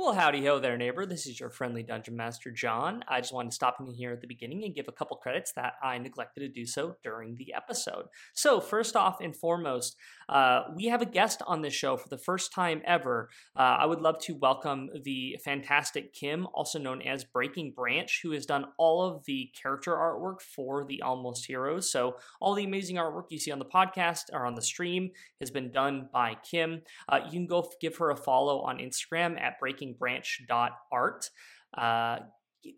Well, howdy ho there, neighbor. This is your friendly Dungeon Master, John. I just wanted to stop in here at the beginning and give a couple credits that I neglected to do so during the episode. So, first off and foremost, uh, we have a guest on this show for the first time ever. Uh, I would love to welcome the fantastic Kim, also known as Breaking Branch, who has done all of the character artwork for the Almost Heroes. So, all the amazing artwork you see on the podcast or on the stream has been done by Kim. Uh, you can go give her a follow on Instagram at breakingbranch.art. Uh,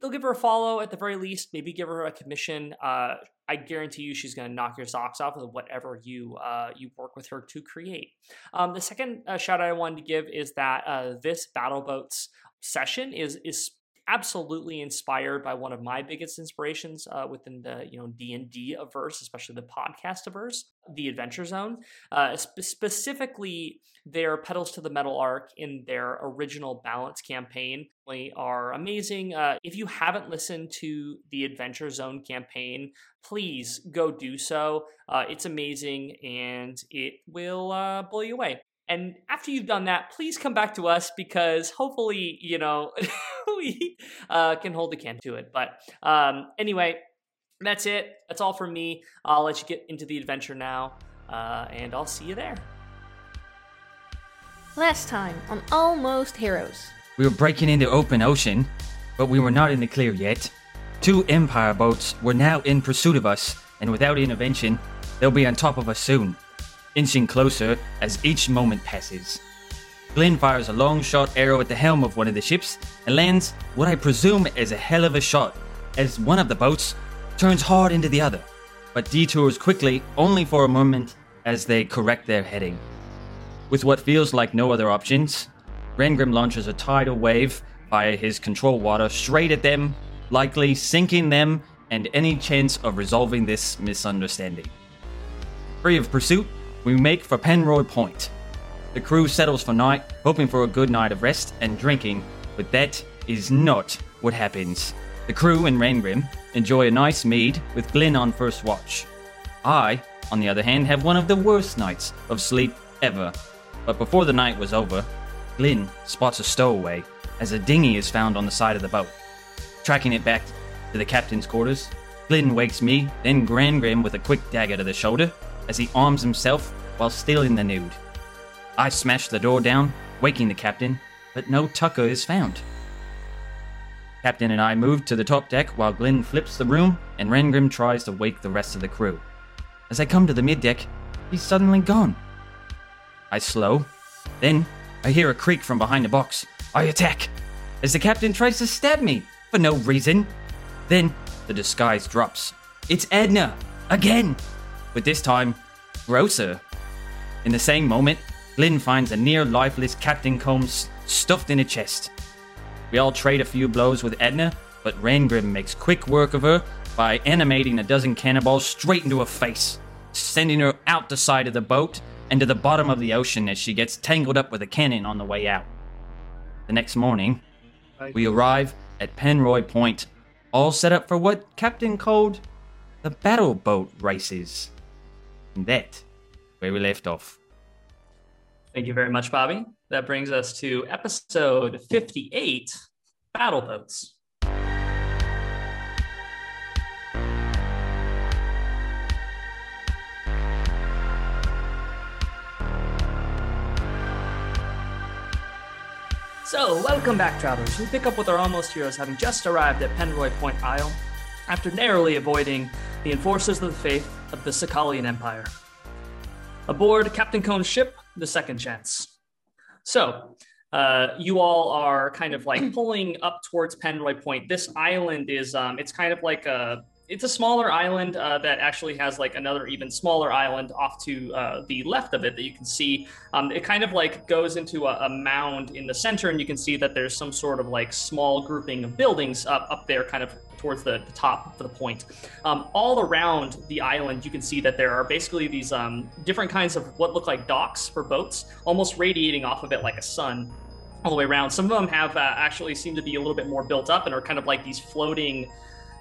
they'll give her a follow at the very least. Maybe give her a commission. Uh, I guarantee you, she's going to knock your socks off with whatever you uh, you work with her to create. Um, the second uh, shout out I wanted to give is that uh, this Battle Boats session is is absolutely inspired by one of my biggest inspirations uh, within the you know D and D averse, especially the podcast averse, the Adventure Zone. Uh, sp- specifically, their Petals to the Metal arc in their original Balance campaign they are amazing. Uh, if you haven't listened to the Adventure Zone campaign, please go do so. Uh, it's amazing and it will uh, blow you away. And after you've done that, please come back to us because hopefully, you know, we uh, can hold a can to it. But um, anyway, that's it. That's all from me. I'll let you get into the adventure now, uh, and I'll see you there. Last time on Almost Heroes. We were breaking into open ocean, but we were not in the clear yet. Two Empire boats were now in pursuit of us, and without intervention, they'll be on top of us soon, inching closer as each moment passes. Glenn fires a long shot arrow at the helm of one of the ships and lands what I presume is a hell of a shot, as one of the boats turns hard into the other, but detours quickly only for a moment as they correct their heading. With what feels like no other options, Rengrim launches a tidal wave via his control water straight at them, likely sinking them and any chance of resolving this misunderstanding. Free of pursuit, we make for Penroy Point. The crew settles for night, hoping for a good night of rest and drinking, but that is not what happens. The crew and Rengrim enjoy a nice mead with Glenn on first watch. I, on the other hand, have one of the worst nights of sleep ever. But before the night was over, Glenn spots a stowaway as a dinghy is found on the side of the boat. Tracking it back to the captain's quarters, Glenn wakes me, then Rengrim with a quick dagger to the shoulder as he arms himself while still in the nude. I smash the door down, waking the captain, but no Tucker is found. Captain and I move to the top deck while Glenn flips the room and Rengrim tries to wake the rest of the crew. As I come to the middeck, he's suddenly gone. I slow. Then I hear a creak from behind the box. I attack as the captain tries to stab me for no reason. Then the disguise drops. It's Edna again, but this time grosser. In the same moment, Glenn finds a near lifeless Captain Combs stuffed in a chest. We all trade a few blows with Edna, but Rengrim makes quick work of her by animating a dozen cannonballs straight into her face, sending her out the side of the boat and to the bottom of the ocean as she gets tangled up with a cannon on the way out. The next morning, we arrive at Penroy Point, all set up for what Captain called the battle boat races. And that where we left off. Thank you very much, Bobby. That brings us to episode 58 Battle Boats. So, welcome back, travelers. We pick up with our almost heroes having just arrived at Penroy Point Isle after narrowly avoiding the enforcers of the faith of the Sakalian Empire. Aboard Captain Combs' ship, the Second Chance. So, uh, you all are kind of like pulling up towards Penroy Point. This island is, um, it's kind of like a it's a smaller island uh, that actually has like another even smaller island off to uh, the left of it that you can see. Um, it kind of like goes into a, a, mound in the center, and you can see that there's some sort of like small grouping of buildings up up there, kind of towards the, the top of the point. Um, all around the island, you can see that there are basically these um, different kinds of what look like docks for boats, almost radiating off of it like a sun all the way around. Some of them have uh, actually seem to be a little bit more built up and are kind of like these floating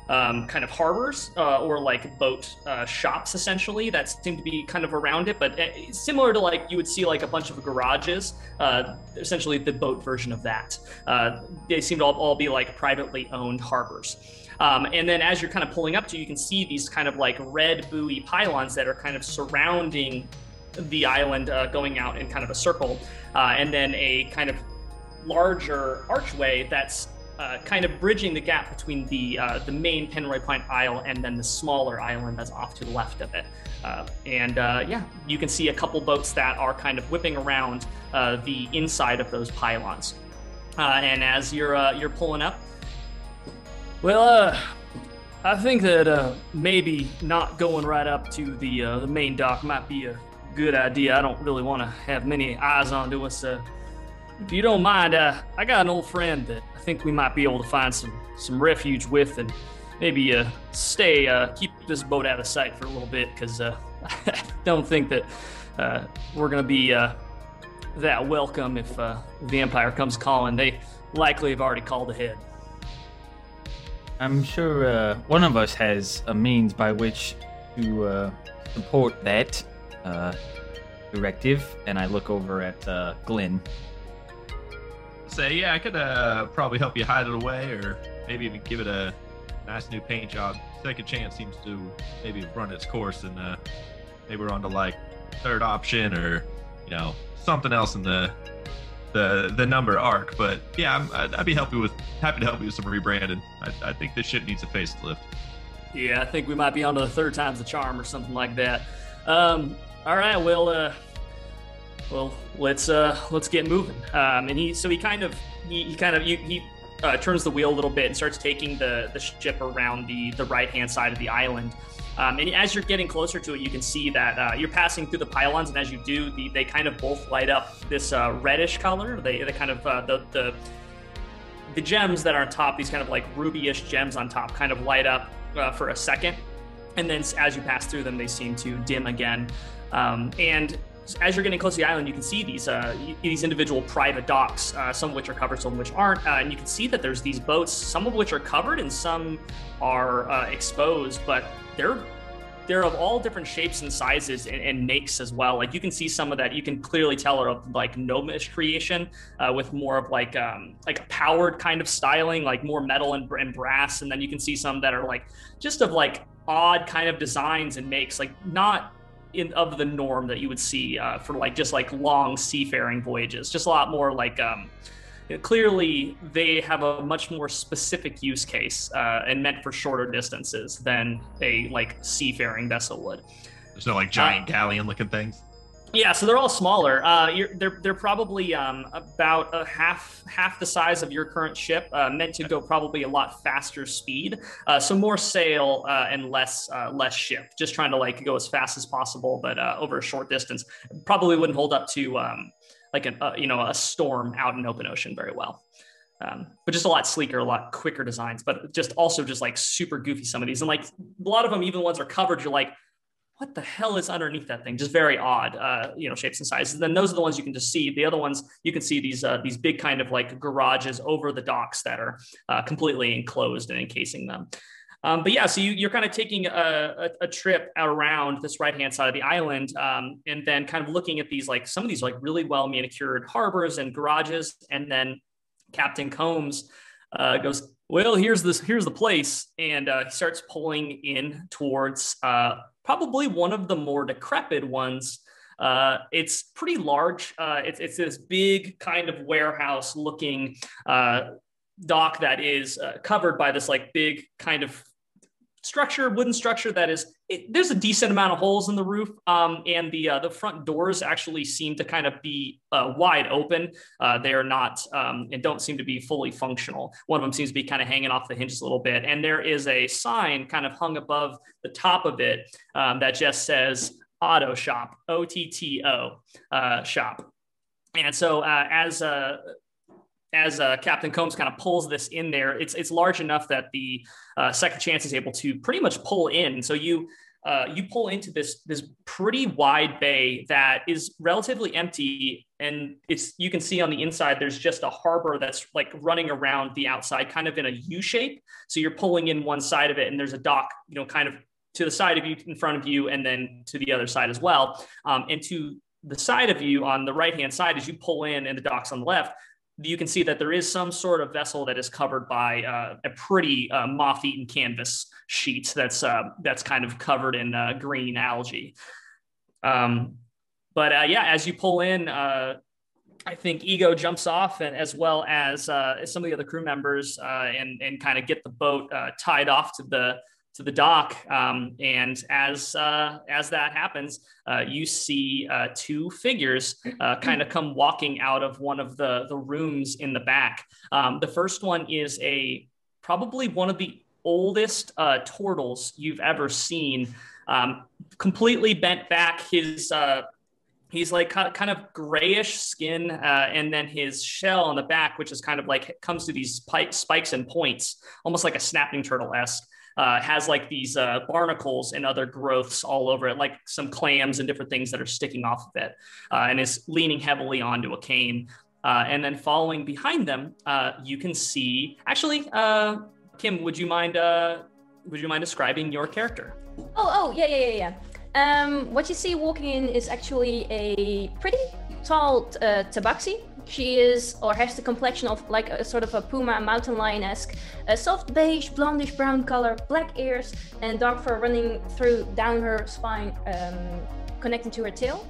um, kind of harbors uh, or like boat uh, shops essentially that seem to be kind of around it, but uh, similar to like you would see like a bunch of garages, uh, essentially the boat version of that. Uh, they seem to all, all, be like privately owned harbors. Um, and then as you're kind of pulling up to, you can see these kind of like red buoy pylons that are kind of surrounding the island, uh, going out in kind of a circle, and then a kind of larger archway that's uh, kind of bridging the gap between the uh, the main Penroy Point Isle and then the smaller island that's off to the left of it. Uh, and uh, yeah, you can see a couple boats that are kind of whipping around uh, the inside of those pylons. and as you're you're pulling up, well, I think that maybe not going right up to the the main dock might be a good idea. I don't really want to have many eyes onto us. if you don't mind, I got an old friend that I think we might be able to find some some refuge with and maybe uh, stay uh, keep this boat out of sight for a little bit because uh, I don't think that uh, we're gonna be uh, that welcome if uh, the Empire comes calling. They likely have already called ahead. I'm sure one of us has a means by which to support that directive, and I look over at Glenn say, yeah, I could uh, probably help you hide it away, or maybe even give it a nice new paint job. Second chance seems to maybe run its course, and uh, maybe we're on to like third option, or you know something else in the the the number arc. But yeah, I'm, I'd, be happy with happy to help you with some rebranding. I, I think this ship needs a facelift. Yeah, I think we might be on to the third time's the charm or something like that. Um, all right, well, uh, well, let's uh, let's get moving. Um, and he so he kind of he, he kind of he, he uh, turns the wheel a little bit and starts taking the the ship around the the right hand side of the island. Um, and as you're getting closer to it, you can see that uh, you're passing through the pylons, and as you do, the, they kind of both light up this uh, reddish color. They, kind of uh, the the the gems that are on top, these kind of like rubyish gems on top, kind of light up uh, for a second, and then as you pass through them, they seem to dim again. Um, and as you're getting close to the island, you can see these uh, these individual private docks, uh, some of which are covered, some of which aren't, uh, and you can see that there's these boats, some of which are covered and some are uh, exposed, but they're they're of all different shapes and sizes and, and, makes as well. Like you can see some of that, you can clearly tell are of like gnomish creation uh, with more of like um, like a powered kind of styling, like more metal and, and brass, and then you can see some that are like just of like odd kind of designs and makes, like not in of the norm that you would see uh, for like just like long seafaring voyages. Just a lot more like um, clearly they have a much more specific use case uh, and meant for shorter distances than a like seafaring vessel would. There's no like giant uh, galleon looking things. Yeah, so they're all smaller. Uh, they're they're probably um, about a half half the size of your current ship, uh, meant to go probably a lot faster speed. Uh, so more sail uh, and less uh, less ship. Just trying to like go as fast as possible, but uh, over a short distance. Probably wouldn't hold up to um, like a you know a storm out in open ocean very well. Um, but just a lot sleeker, a lot quicker designs. But just also just like super goofy some of these, and like a lot of them, even the ones are covered, you're like what the hell is underneath that thing? Just very odd, uh, you know, shapes and sizes. And then those are the ones you can just see. The other ones you can see these uh, these big kind of like garages over the docks that are uh, completely enclosed and encasing them. Um, but yeah, so you, are kind of taking a, a, a, trip around this right hand side of the island, um, and then kind of looking at these like some of these like really well manicured harbors and garages, and then Captain Combs uh, goes, "Well, here's this here's the place," and uh, he starts pulling in towards uh, probably one of the more decrepit ones. Uh, it's pretty large. Uh, it's, it's this big kind of warehouse looking uh, dock that is uh, covered by this like big kind of structure, wooden structure that is. It, there's a decent amount of holes in the roof, um, and the uh, the front doors actually seem to kind of be uh, wide open. Uh, they are not um, and don't seem to be fully functional. One of them seems to be kind of hanging off the hinges a little bit, and there is a sign kind of hung above the top of it um, that just says Auto Shop, O T T O uh, Shop. And so, uh, as uh, as uh, Captain Combs kind of pulls this in there, it's it's large enough that the uh, second chance is able to pretty much pull in. So you uh, you pull into this this pretty wide bay that is relatively empty, and it's you can see on the inside there's just a harbor that's like running around the outside, kind of in a U shape. So you're pulling in one side of it, and there's a dock, you know, kind of to the side of you, in front of you, and then to the other side as well. Um, and to the side of you on the right hand side, as you pull in, and the dock's on the left, you can see that there is some sort of vessel that is covered by uh, a pretty uh, moth-eaten canvas sheet that's uh, that's kind of covered in uh, green algae. Um, but uh, yeah, as you pull in, uh, I think Ego jumps off, and as well as some of the other crew members, and and kind of get the boat tied off to the to the dock. Um, and as uh, as that happens, uh, you see uh, two figures uh, kind of come walking out of one of the the rooms in the back. Um, the first one is a probably one of the oldest uh, turtles you've ever seen. Um, completely bent back. His uh, he's like kind of grayish skin uh, and then his shell on the back which is kind of like comes to these spikes and points almost like a snapping turtle esque uh, has like these uh, barnacles and other growths all over it, like some clams and different things that are sticking off of it, uh, and is leaning heavily onto a cane. Uh, and then following behind them, uh, you can see. Actually, uh, Kim, would you mind? would you mind describing your character? Oh, oh, yeah, yeah, yeah, yeah. Um, what you see walking in is actually a pretty tall tabaxi she is, or has the complexion of like a sort of a puma mountain lion-esque, a soft beige, blondish brown color, black ears, and dark fur running through down her spine, um, connecting to her tail.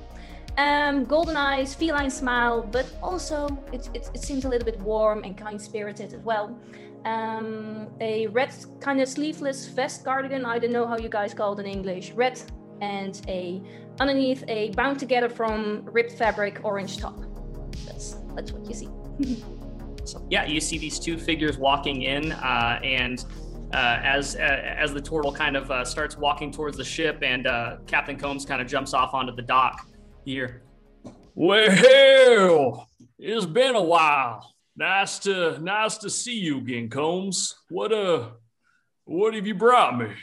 Um, golden eyes, feline smile, but also it, it, it seems a little bit warm and kind-spirited as well. Um, a red kind of sleeveless vest cardigan. I don't know how you guys call it in English. Red and a underneath a bound together from ripped fabric orange top. That's that's what you see. so, yeah, you see these two figures walking in, uh, and uh, as uh, as the turtle kind of uh, starts walking towards the ship, and uh, Captain Combs kind of jumps off onto the dock here. Well, it's been a while. Nice to nice to see you again, Combs. What uh, what have you brought me?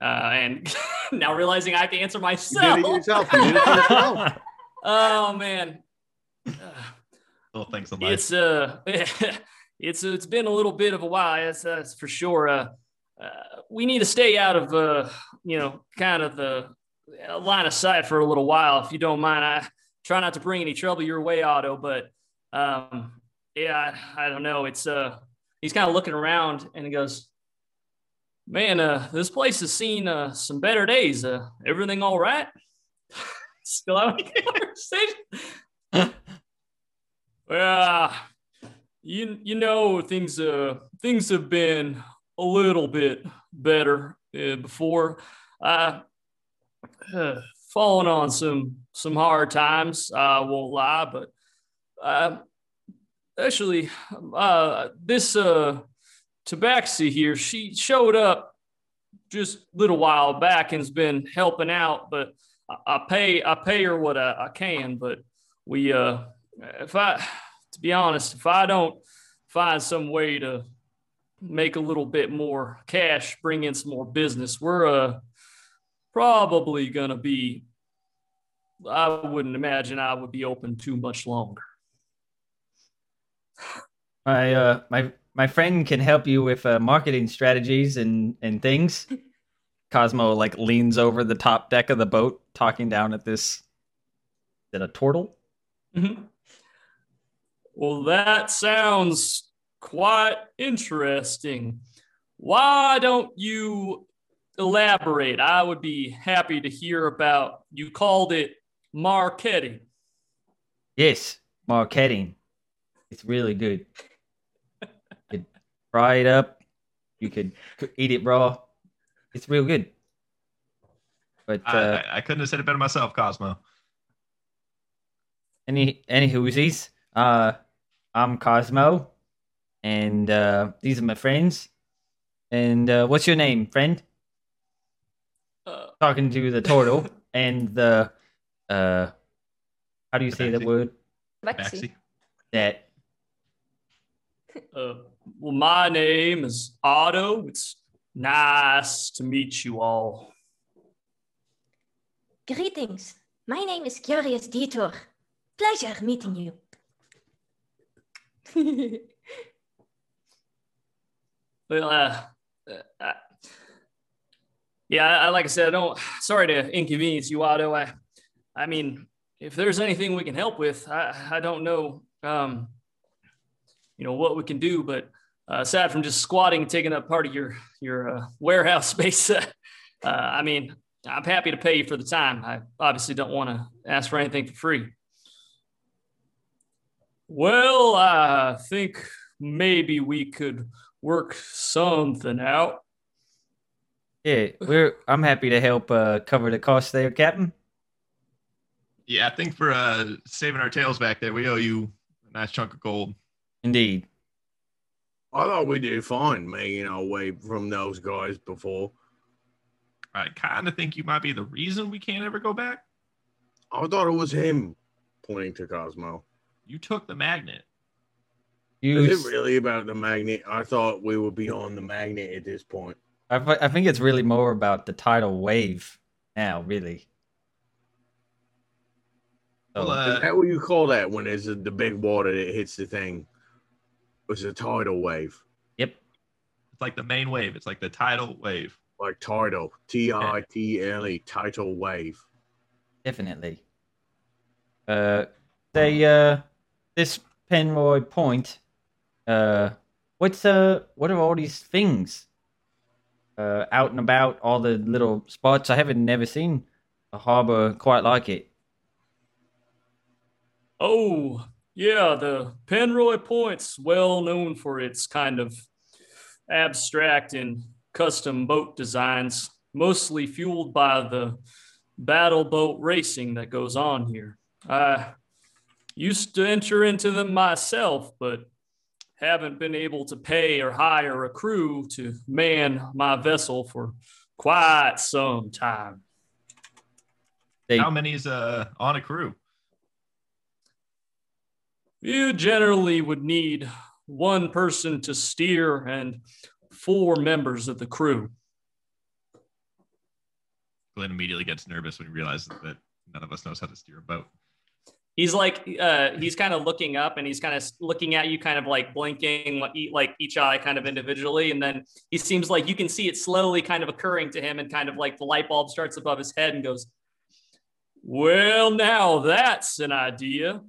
Uh, and now realizing I have to answer myself. You did it yourself. You did it yourself. oh man. Little things in life. It's uh, it's it's been a little bit of a while. That's, that's for sure. Uh, uh, we need to stay out of uh, you know, kind of the line of sight for a little while, if you don't mind. I try not to bring any trouble your way, Otto, but um, yeah, I, I don't know. It's uh, he's kind of looking around and he goes, "Man, uh, this place has seen uh, some better days. Uh, everything all right?" Still having a conversation. Well, you you know things uh things have been a little bit better uh, before. I uh, on some some hard times. I won't lie, but uh, actually, uh, this uh, Tabaxi here, she showed up just a little while back and's been helping out. But I, I pay I pay her what I, I can. But we uh if I, to be honest, if I don't find some way to make a little bit more cash, bring in some more business, we're uh, probably going to be, I wouldn't imagine I would be open too much longer. My, uh, my, my friend can help you with uh, marketing strategies and, and things. Cosmo like leans over the top deck of the boat, talking down at this. Is it a turtle? Mm-hmm. Well, that sounds quite interesting. Why don't you elaborate? I would be happy to hear about. You called it marketing. Yes, marketing. It's really good. You could fry it up. You could eat it raw. It's real good. But uh, I, I, couldn't have said it better myself, Cosmo. Any any whoosies? Uh, I'm Cosmo, and uh, these are my friends. And uh, what's your name, friend? Uh, Talking to the turtle and the uh, how do you say that word? Lexi. That. Uh, well, my name is Otto. It's nice to meet you all. Greetings. My name is Curious Detour. Pleasure meeting you. Well, uh, uh, yeah, I, like I said, I don't. Sorry to inconvenience you, Otto. I, I mean, if there's anything we can help with, I, I don't know, um, you know, what we can do. But uh, aside from just squatting and taking up part of your your uh, warehouse space, uh, I mean, I'm happy to pay you for the time. I obviously don't want to ask for anything for free. Well, I think maybe we could work something out. Yeah, we're. I'm happy to help uh, cover the cost there, Captain. Yeah, I think for uh, saving our tails back there, we owe you a nice chunk of gold. Indeed. I thought we did fine making our way from those guys before. I kind of think you might be the reason we can't ever go back. I thought it was him pointing to Cosmo. You took the magnet. You. Is it really about the magnet? I thought we would be on the magnet at this point. I, I think it's really more about the tidal wave now, really. Well, So- uh, Is that what you call that when there's a, the big water that hits the thing? It's a tidal wave, yep. it's like the main wave. It's like the tidal wave. like tidal, T I T L E, tidal wave. Definitely. Uh, they uh, this Penroy Point. Uh, what's uh, what are all these things? Uh, out and about, all the little spots. I haven't never seen a harbor quite like it. Oh, yeah, the Penroy Point's well known for its kind of abstract and custom boat designs, mostly fueled by the battle boat racing that goes on here. I used to enter into them myself, but haven't been able to pay or hire a crew to man my vessel for quite some time. How many is uh, on a crew? You generally would need one person to steer and four members of the crew. Glenn immediately gets nervous when he realizes that none of us knows how to steer a boat. He's like, uh, he's kind of looking up and he's kind of looking at you, kind of like blinking, like like each eye kind of individually. And then he seems like you can see it slowly kind of occurring to him and kind of like the light bulb starts above his head and goes, Well, now that's an idea.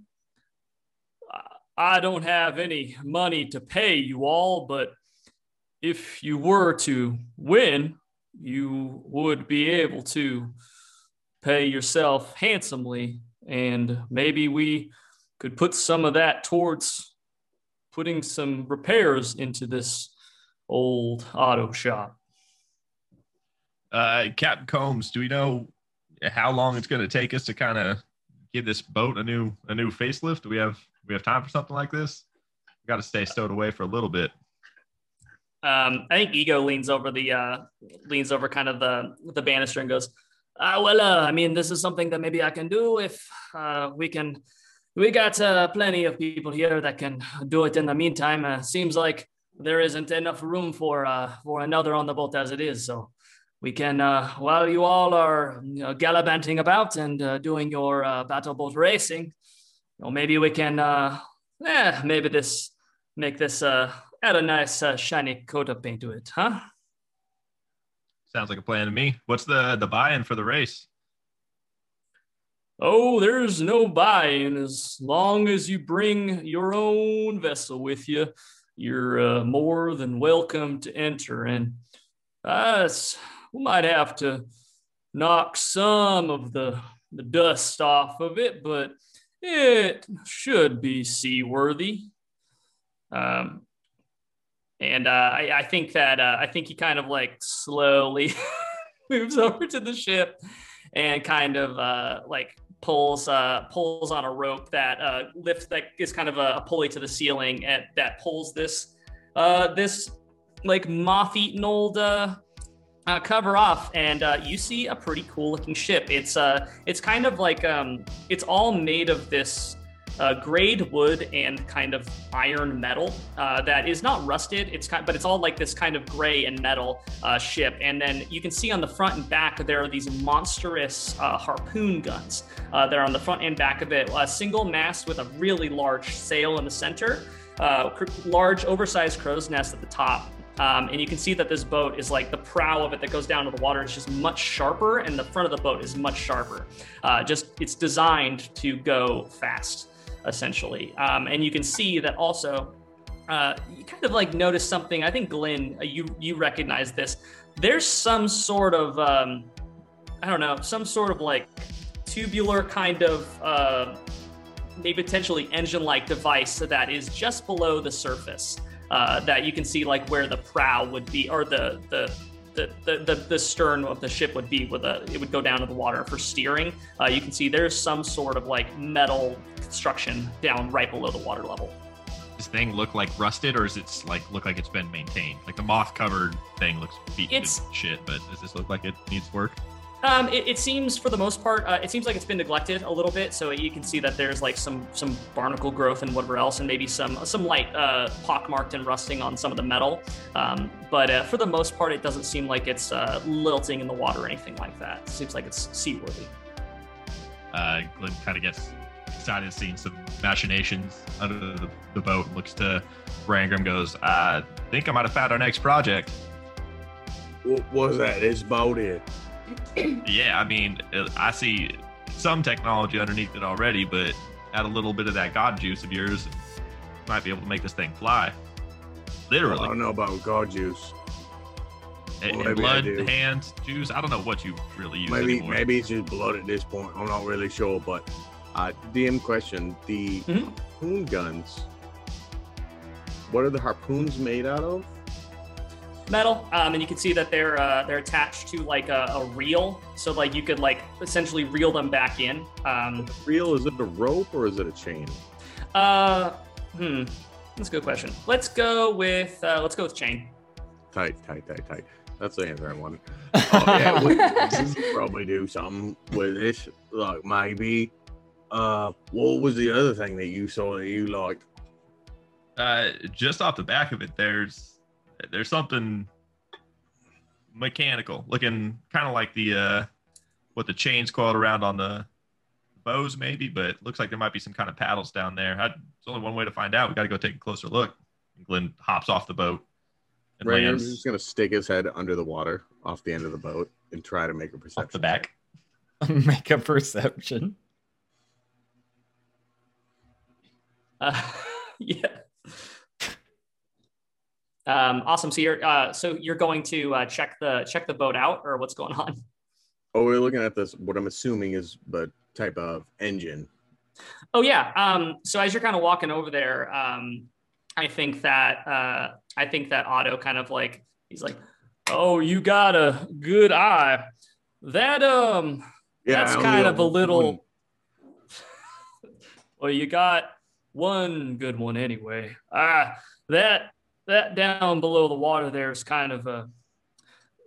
I don't have any money to pay you all, but if you were to win, you would be able to pay yourself handsomely and maybe we could put some of that towards putting some repairs into this old auto shop. Uh, Captain Combs, do we know how long it's going to take us to kind of give this boat a new a new facelift? Do we have we have time for something like this? We got to stay stowed away for a little bit. Um, I think Ego leans over the uh, leans over kind of the the banister and goes, uh, "Well, uh, I mean, this is something that maybe I can do if uh, we can. We got uh, plenty of people here that can do it in the meantime. Uh, seems like there isn't enough room for uh, for another on the boat as it is, so." We can, while you all are you know, gallivanting about and doing your battle boat racing, you know, maybe we can, eh, maybe this make this add a nice shiny coat of paint to it, huh? Sounds like a plan to me. What's the the buy-in for the race? Oh, there's no buy-in as long as you bring your own vessel with you. You're uh, more than welcome to enter, and us we might have to knock some of the the dust off of it, but it should be seaworthy. Um, and uh, I, I think that uh, I think he kind of like slowly moves over to the ship and kind of uh, like pulls uh, pulls on a rope that uh, lifts that is kind of a, a pulley to the ceiling and that pulls this uh, this like moth-eaten old cover off, and you see a pretty cool looking ship. It's uh, it's kind of like um, it's all made of this uh, wood and kind of iron metal uh, that is not rusted. It's kind, but it's all like this kind of gray and metal uh, ship. And then you can see on the front and back there are these monstrous uh, harpoon guns uh, that are on the front and back of it. A single mast with a really large sail in the center. Uh, large, oversized crow's nest at the top, um, and you can see that this boat is like the prow of it that goes down to the water is just much sharper, and the front of the boat is much sharper. Just it's designed to go fast, essentially. Um, and you can see that also. Uh, you kind of like notice something. I think Glenn, uh, you you recognize this. There's some sort of um, I don't know, some sort of like tubular kind of uh, maybe potentially engine-like device that is just below the surface uh, that you can see like where the prow would be or the the the, the, the, stern of the ship would be with a it would go down to the water for steering uh, you can see there's some sort of like metal construction down right below the water level this thing look like rusted or does it like look like it's been maintained like the moth covered thing looks beat it's shit but does this look like it needs work um, it, it, seems, for the most part, uh, it seems like it's been neglected a little bit. So you can see that there's like some some barnacle growth and whatever else, and maybe some some light uh, pockmarked and rusting on some of the metal. Um, but uh, for the most part, it doesn't seem like it's uh, lilting in the water or anything like that. It seems like it's seaworthy. Uh, Glenn kind of gets excited seeing some machinations under the, the boat. Looks to Rangram, goes, "I think I might have found our next project." What was that? It's boat is yeah, I mean, uh, I see some technology underneath it already, but add a little bit of that god juice of yours, might be able to make this thing fly. Literally. I don't know about god juice. And, well, blood, hand, juice. I don't know what you really use. Maybe anymore. maybe it's just blood at this point. I'm not really sure, but uh, DM question: the mm-hmm. harpoon guns. What are the harpoons made out of? metal, um, and you can see that they're uh, they're attached to like a, a, reel, so like you could like essentially reel them back in. Um, reel is it a rope or is it a chain? Uh, hmm, that's a good question. Let's go with uh, let's go with chain. Tight, tight, tight, tight. That's the answer I want. Oh, yeah, we probably do something with this. Like maybe. Uh, what was the other thing that you saw that you liked? Uh, just off the back of it, there's there's something mechanical looking kind of like the uh what the chains coiled around on the bows maybe but looks like there might be some kind of paddles down there. I, there's only one way to find out. We got to go take a closer look. And glenn hops off the boat and right lands. just gonna stick his head under the water off the end of the boat and try to make a perception off the back. make a perception uh, yeah um, awesome. So you're uh, so you're going to uh, check the check the boat out, or what's going on? Oh, we're looking at this. What I'm assuming is the type of engine. Oh yeah. Um, so as you're kind of walking over there, um, I think that uh, I think that Otto kind of like he's like, "Oh, you got a good eye. That um, yeah, that's kind of a little. well, you got one good one anyway. Ah, that that down below the water there is kind of a,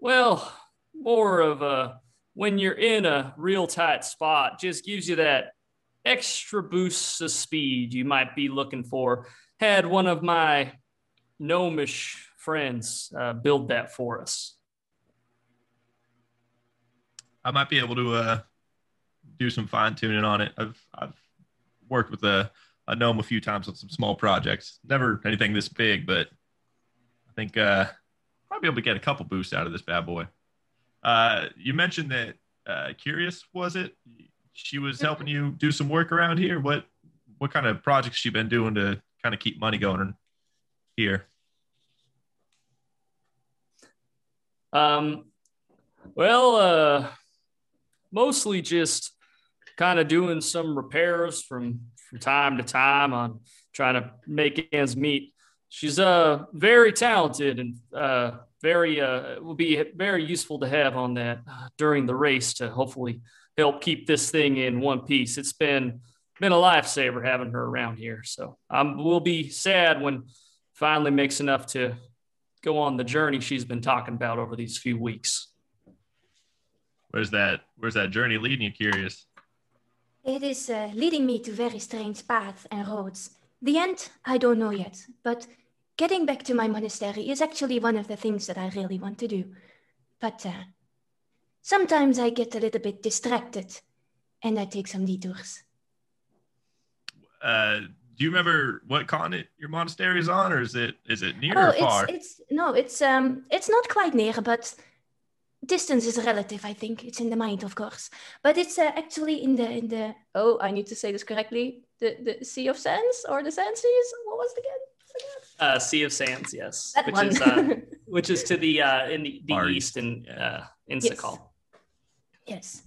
well, more of a, when you're in a real tight spot, just gives you that extra boost of speed you might be looking for. Had one of my gnomish friends uh, build that for us. I might be able to uh, do some fine tuning on it. I've I've worked with a, a gnome a few times on some small projects. Never anything this big, but I think uh, probably be able to get a couple boosts out of this bad boy. Uh, you mentioned that uh, Curious was it? She was helping you do some work around here. What what kind of projects she been doing to kind of keep money going here? Um, well, uh, mostly just kind of doing some repairs from from time to time on trying to make ends meet she's uh very talented and uh very uh will be very useful to have on that uh, during the race to hopefully help keep this thing in one piece. It's been been a lifesaver having her around here. So um we'll be sad when finally makes enough to go on the journey she's been talking about over these few weeks. Where's that where's that journey leading you curious? It is uh, leading me to very strange paths and roads. The end, I don't know yet, but getting back to my monastery is actually one of the things that I really want to do. But uh, sometimes I get a little bit distracted and I take some detours. Uh, do you remember what continent your monastery is on, or is it is it near oh, or far? it's it's no, it's um, it's not quite near, but distance is relative. I think it's in the mind, of course, but it's uh, actually in the in the. Oh, I need to say this correctly. The the Sea of Sands or the Sand Seas. What was it again? Uh, sea of Sands, yes, That which one. is uh, which is to the uh, in the, the east in uh, in Yes. Sakal. Yes.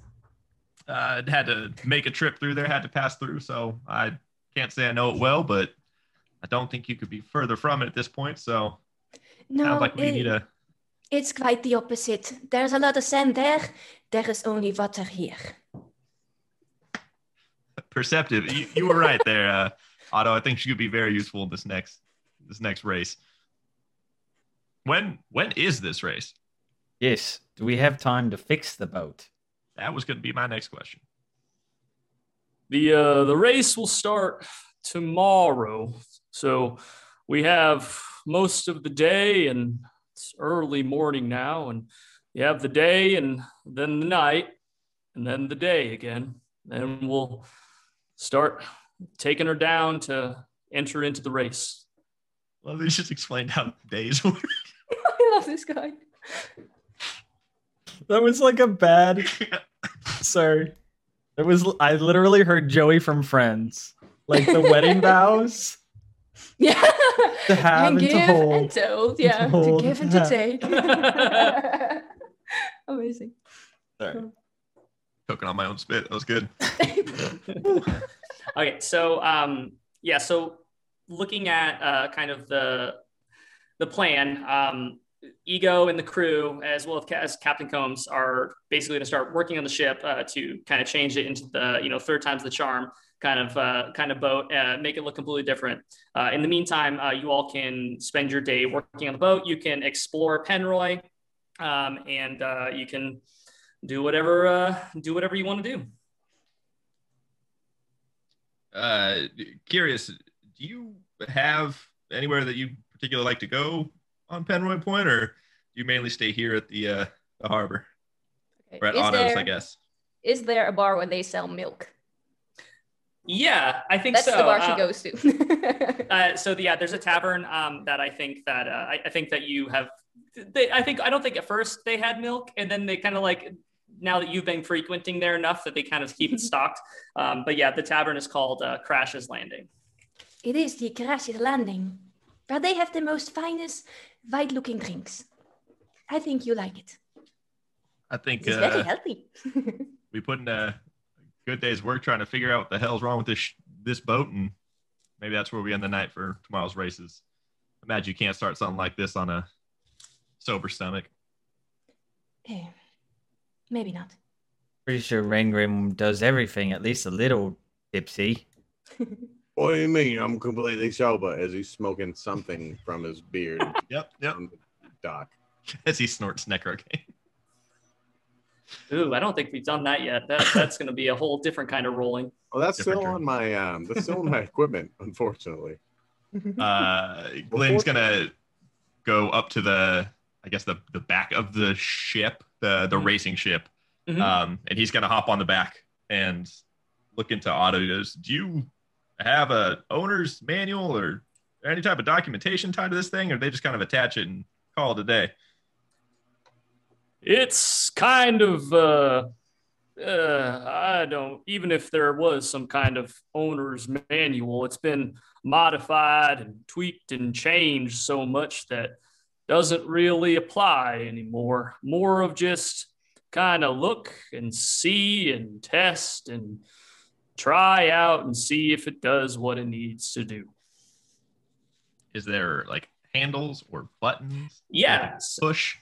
uh, had to make a trip through there, had to pass through, so I can't say I know it well, but I don't think you could be further from it at this point. So No, sounds like we it- need a it's quite the opposite. There's a lot of sand there. There is only water here. perceptive. You, you were right there, uh, Otto. I think she could be very useful in this next this next race. When when is this race? Yes. Do we have time to fix the boat? That was going to be my next question. The uh, the race will start tomorrow, so we have most of the day, and it's early morning now, and you have the day, and then the night, and then the day again. Then we'll start taking her down to enter into the race. Well, they just explained how days work. I love this guy. That was like a bad. Sorry. It was. I literally heard Joey from Friends, like the wedding vows. Yeah. To have and to give hold. and to hold. Yeah. To, hold, give and to to take. Amazing. Sorry. Cooking on my own spit. That was good. Okay, so um, yeah, so looking at uh, kind of the the plan, um, Ego and the crew, as well as, as Captain Combs, are basically going to start working on the ship uh, to kind of change it into the you know third time's the charm kind of uh, kind of boat, uh, make it look completely different. Uh, in the meantime, uh, you all can spend your day working on the boat. You can explore Penroy, um, and uh, you can do whatever uh, do whatever you want to do. Uh, curious, do you have anywhere that you particularly like to go on Penroy Point, or do you mainly stay here at the uh, the harbor or at Is Otto's, there- I guess? Is there a bar where they sell milk? Yeah, I think That's so. the bar Uh, she goes to. Uh, so yeah, there's a tavern um, that I think that uh, I, I think that you have. They, I think I don't think at first they had milk, and then they kind of like now that you've been frequenting there enough that they kind of keep it stocked. Um, but yeah, the tavern is called uh, Crash's Landing. it is the Crash's Landing, where they have the most finest white-looking drinks. I think you like it. I think It's very uh, healthy. we put in a good day's work trying to figure out what the hell's wrong with this sh- this boat, and maybe that's where we end the night for tomorrow's races. Imagine you can't start something like this on a sober stomach. Eh, Maybe not. Pretty sure Rangrim does everything at least a little tipsy. What do you mean? I'm completely sober as he's smoking something from his beard Yep, yep. on the dock. As he snorts necrocaine. Ooh, I don't think we've done that yet. That, that's going to be a whole different kind of rolling. Oh, that's Different still drink. on my um that's still on my equipment, unfortunately. Uh, Glenn's gonna go up to the, I guess the the back of the ship, the the Mhm. racing ship, Mhm. um, and he's gonna hop on the back and look into Otto. He goes, "Do you have a owner's manual or any type of documentation tied to this thing, or they just kind of attach it and call it a day?" It's kind of uh, uh, I don't even if there was some kind of owner's manual, it's been modified and tweaked and changed so much that doesn't really apply anymore. More of just kind of look and see and test and try out and see if it does what it needs to do. Is there like handles or buttons? Yeah. Push.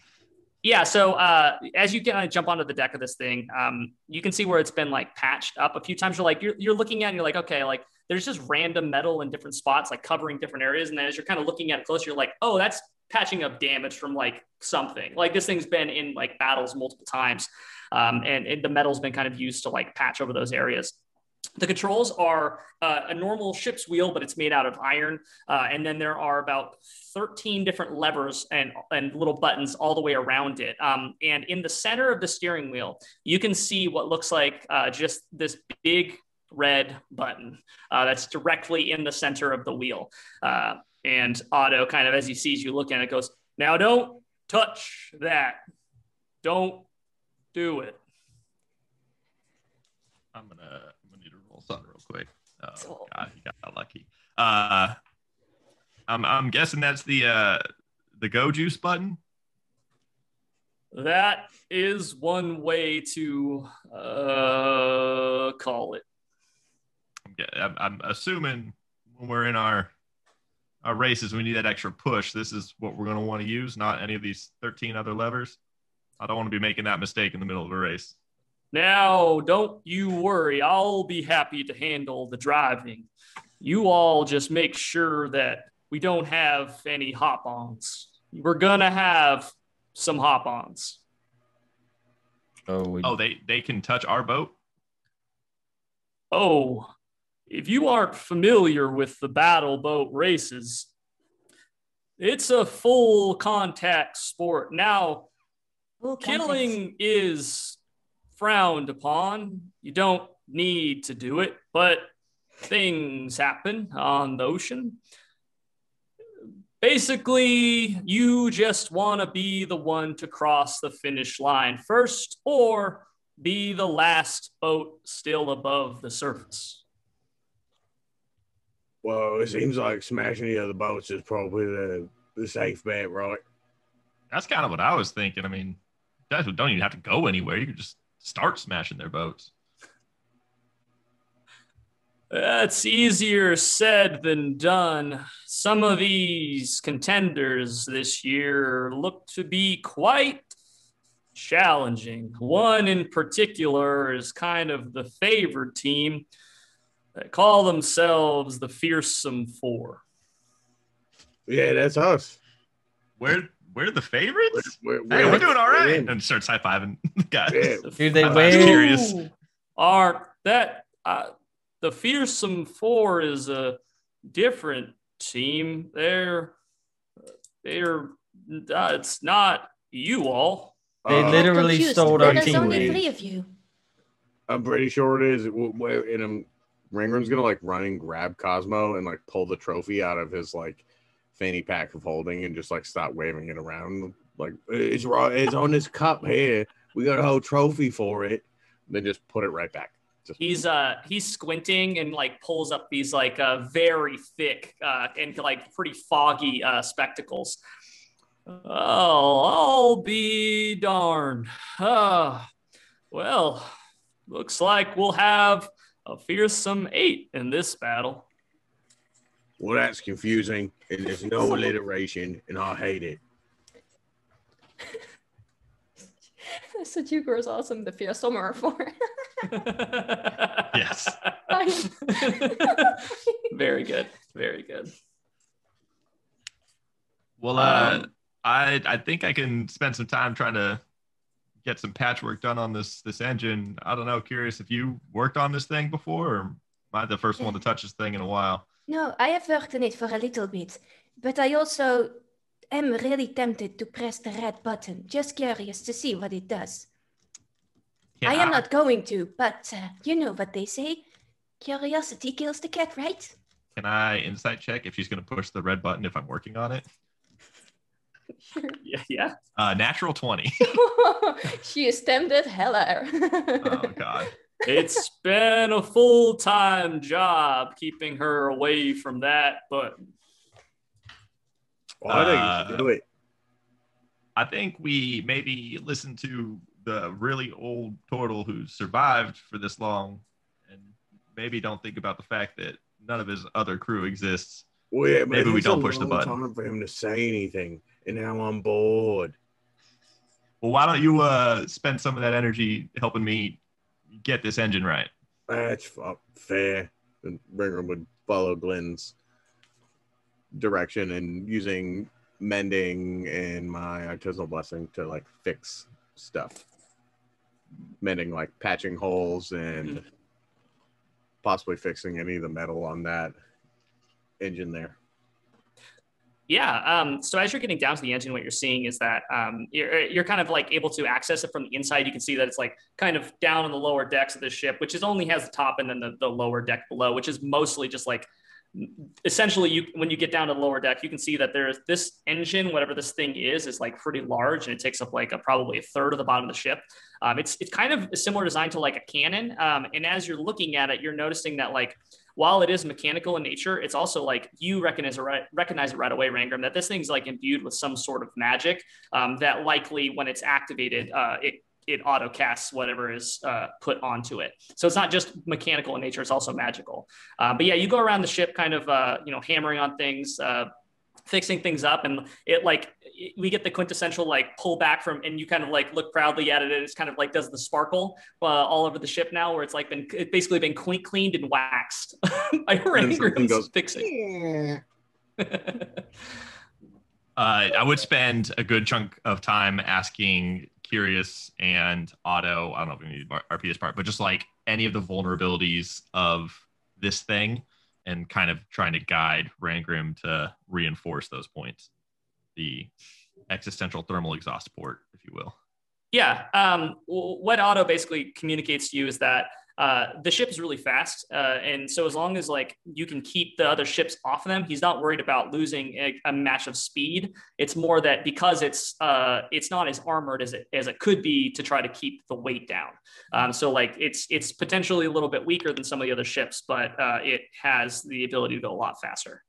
Yeah, so uh, as you kind of jump onto the deck of this thing, um, you can see where it's been like patched up a few times. You're like you're, you're looking at and you're like, okay, like there's just random metal in different spots, like covering different areas. And then as you're kind of looking at it closer, you're like, oh, that's patching up damage from like something. Like this thing's been in like battles multiple times, um, and, and the metal's been kind of used to like patch over those areas. The controls are uh, a normal ship's wheel, but it's made out of iron. Uh, and then there are about 13 different levers and, and little buttons all the way around it. Um, and in the center of the steering wheel, you can see what looks like uh, just this big red button uh, that's directly in the center of the wheel. Uh, and Otto, kind of as he sees you look at it, goes, Now don't touch that. Don't do it. I'm need to quick. Oh So- god, he got lucky. Uh I'm I'm guessing that's the uh the go juice button. That is one way to uh, call it. I'm, I'm, I'm assuming when we're in our our races, we need that extra push. This is what we're gonna want to use, not any of these 13 other levers. I don't want to be making that mistake in the middle of a race. Now, don't you worry. I'll be happy to handle the driving. You all just make sure that we don't have any hop ons. We're going to have some hop ons. Oh, we, Oh, they they can touch our boat. Oh, if you aren't familiar with the battle boat races, it's a full contact sport. Now, Full contact. killing is frowned upon. You don't need to do it, but things happen on the ocean. Basically, you just want to be the one to cross the finish line first or be the last boat still above the surface. Well, it seems like smashing the other boats is probably the, the safe bet, right? That's kind of what I was thinking. I mean, guys don't even have to go anywhere. You can just start smashing their boats. That's easier said than done. Some of these contenders this year look to be quite challenging. One in particular is kind of the favored team that call themselves the Fearsome Four. Yeah, that's us. We're we're the favorites. We're, Hey, we're doing all we're right. in. And starts high fiving guys. Yeah. dude, they I'm curious. Are that uh, the Fearsome Four is a different team. They're they're uh, it's not you all. They Uh, literally Confused. stole But our There's team. only lead. three of you. I'm pretty sure it is. W- w- And Ringram's gonna like run and grab Cosmo and like pull the trophy out of his like fanny pack of holding and just like stop waving it around. Like it's raw. It's on this cup here. We got a whole trophy for it. Then just put it right back. Just He's uh he's squinting and like pulls up these like uh very thick uh and like pretty foggy uh spectacles. Oh, I'll be darned. Ah, well, looks like we'll have a fearsome eight in this battle. Well, that's confusing. And there's no alliteration, and I hate it. Sajuko is awesome. The fearsome are four. Yes. Very good. Very good. Well, uh, Um, I I think I can spend some time trying to get some patchwork done on this this engine. I don't know. Curious if you worked on this thing before, or am I the first one to touch this thing in a while? No, I have worked on it for a little bit, but I also am really tempted to press the red button. Just curious to see what it does. Can I am not going to, but uh, you know what they say. Curiosity kills the cat, right? Can I insight check if she's going to push the red button if I'm working on it? Yeah, yeah. Uh, natural twenty. she is tempted, hella. oh God. It's been a full time job keeping her away from that, but Well, I think Uh, do it. I think we maybe listen to the really old turtle who survived for this long, and maybe don't think about the fact that none of his other crew exists. Well, yeah, maybe we don't a push the long button. Time for him to say anything, and now I'm bored. Well, why don't you uh, spend some of that energy helping me get this engine right? That's fair. And Bringer would follow Glenn's direction and using mending and my artisanal blessing to like fix stuff. Mending like patching holes and mm. possibly fixing any of the metal on that engine there. Yeah. Um, so as you're getting down to the engine, what you're seeing is that um, you're, you're kind of like able to access it from the inside. You can see that it's like kind of down on the lower decks of the ship, which is only has the top and then the, the lower deck below, which is mostly just like essentially you when you get down to the lower deck you can see that there's this engine whatever this thing is is like pretty large and it takes up like a probably a third of the bottom of the ship um, it's it's kind of a similar design to like a cannon um, and as you're looking at it you're noticing that like while it is mechanical in nature it's also like you recognize it right recognize it right away rangram that this thing's like imbued with some sort of magic um, that likely when it's activated uh, it it auto casts whatever is uh, put onto it. So it's not just mechanical in nature; it's also magical. Uh, but yeah, you go around the ship, kind of uh, you know hammering on things, uh, fixing things up, and it like we get the quintessential like pull back from, and you kind of like look proudly at it. And it's kind of like does the sparkle uh, all over the ship now, where it's like been it's basically been cleaned and waxed. My Ranger goes fixing. Uh, I would spend a good chunk of time asking Curious and Otto. I don't know if we need to RP this part, but just like any of the vulnerabilities of this thing and kind of trying to guide Rangrim to reinforce those points. The existential thermal exhaust port, if you will. Yeah. Um, what Otto basically communicates to you is that uh, the ship is really fast, uh, and so as long as like you can keep the other ships off of them, he's not worried about losing a, a match of speed. It's more that because it's uh, it's not as armored as it as it could be to try to keep the weight down. Um, so like it's it's potentially a little bit weaker than some of the other ships, but uh, it has the ability to go a lot faster.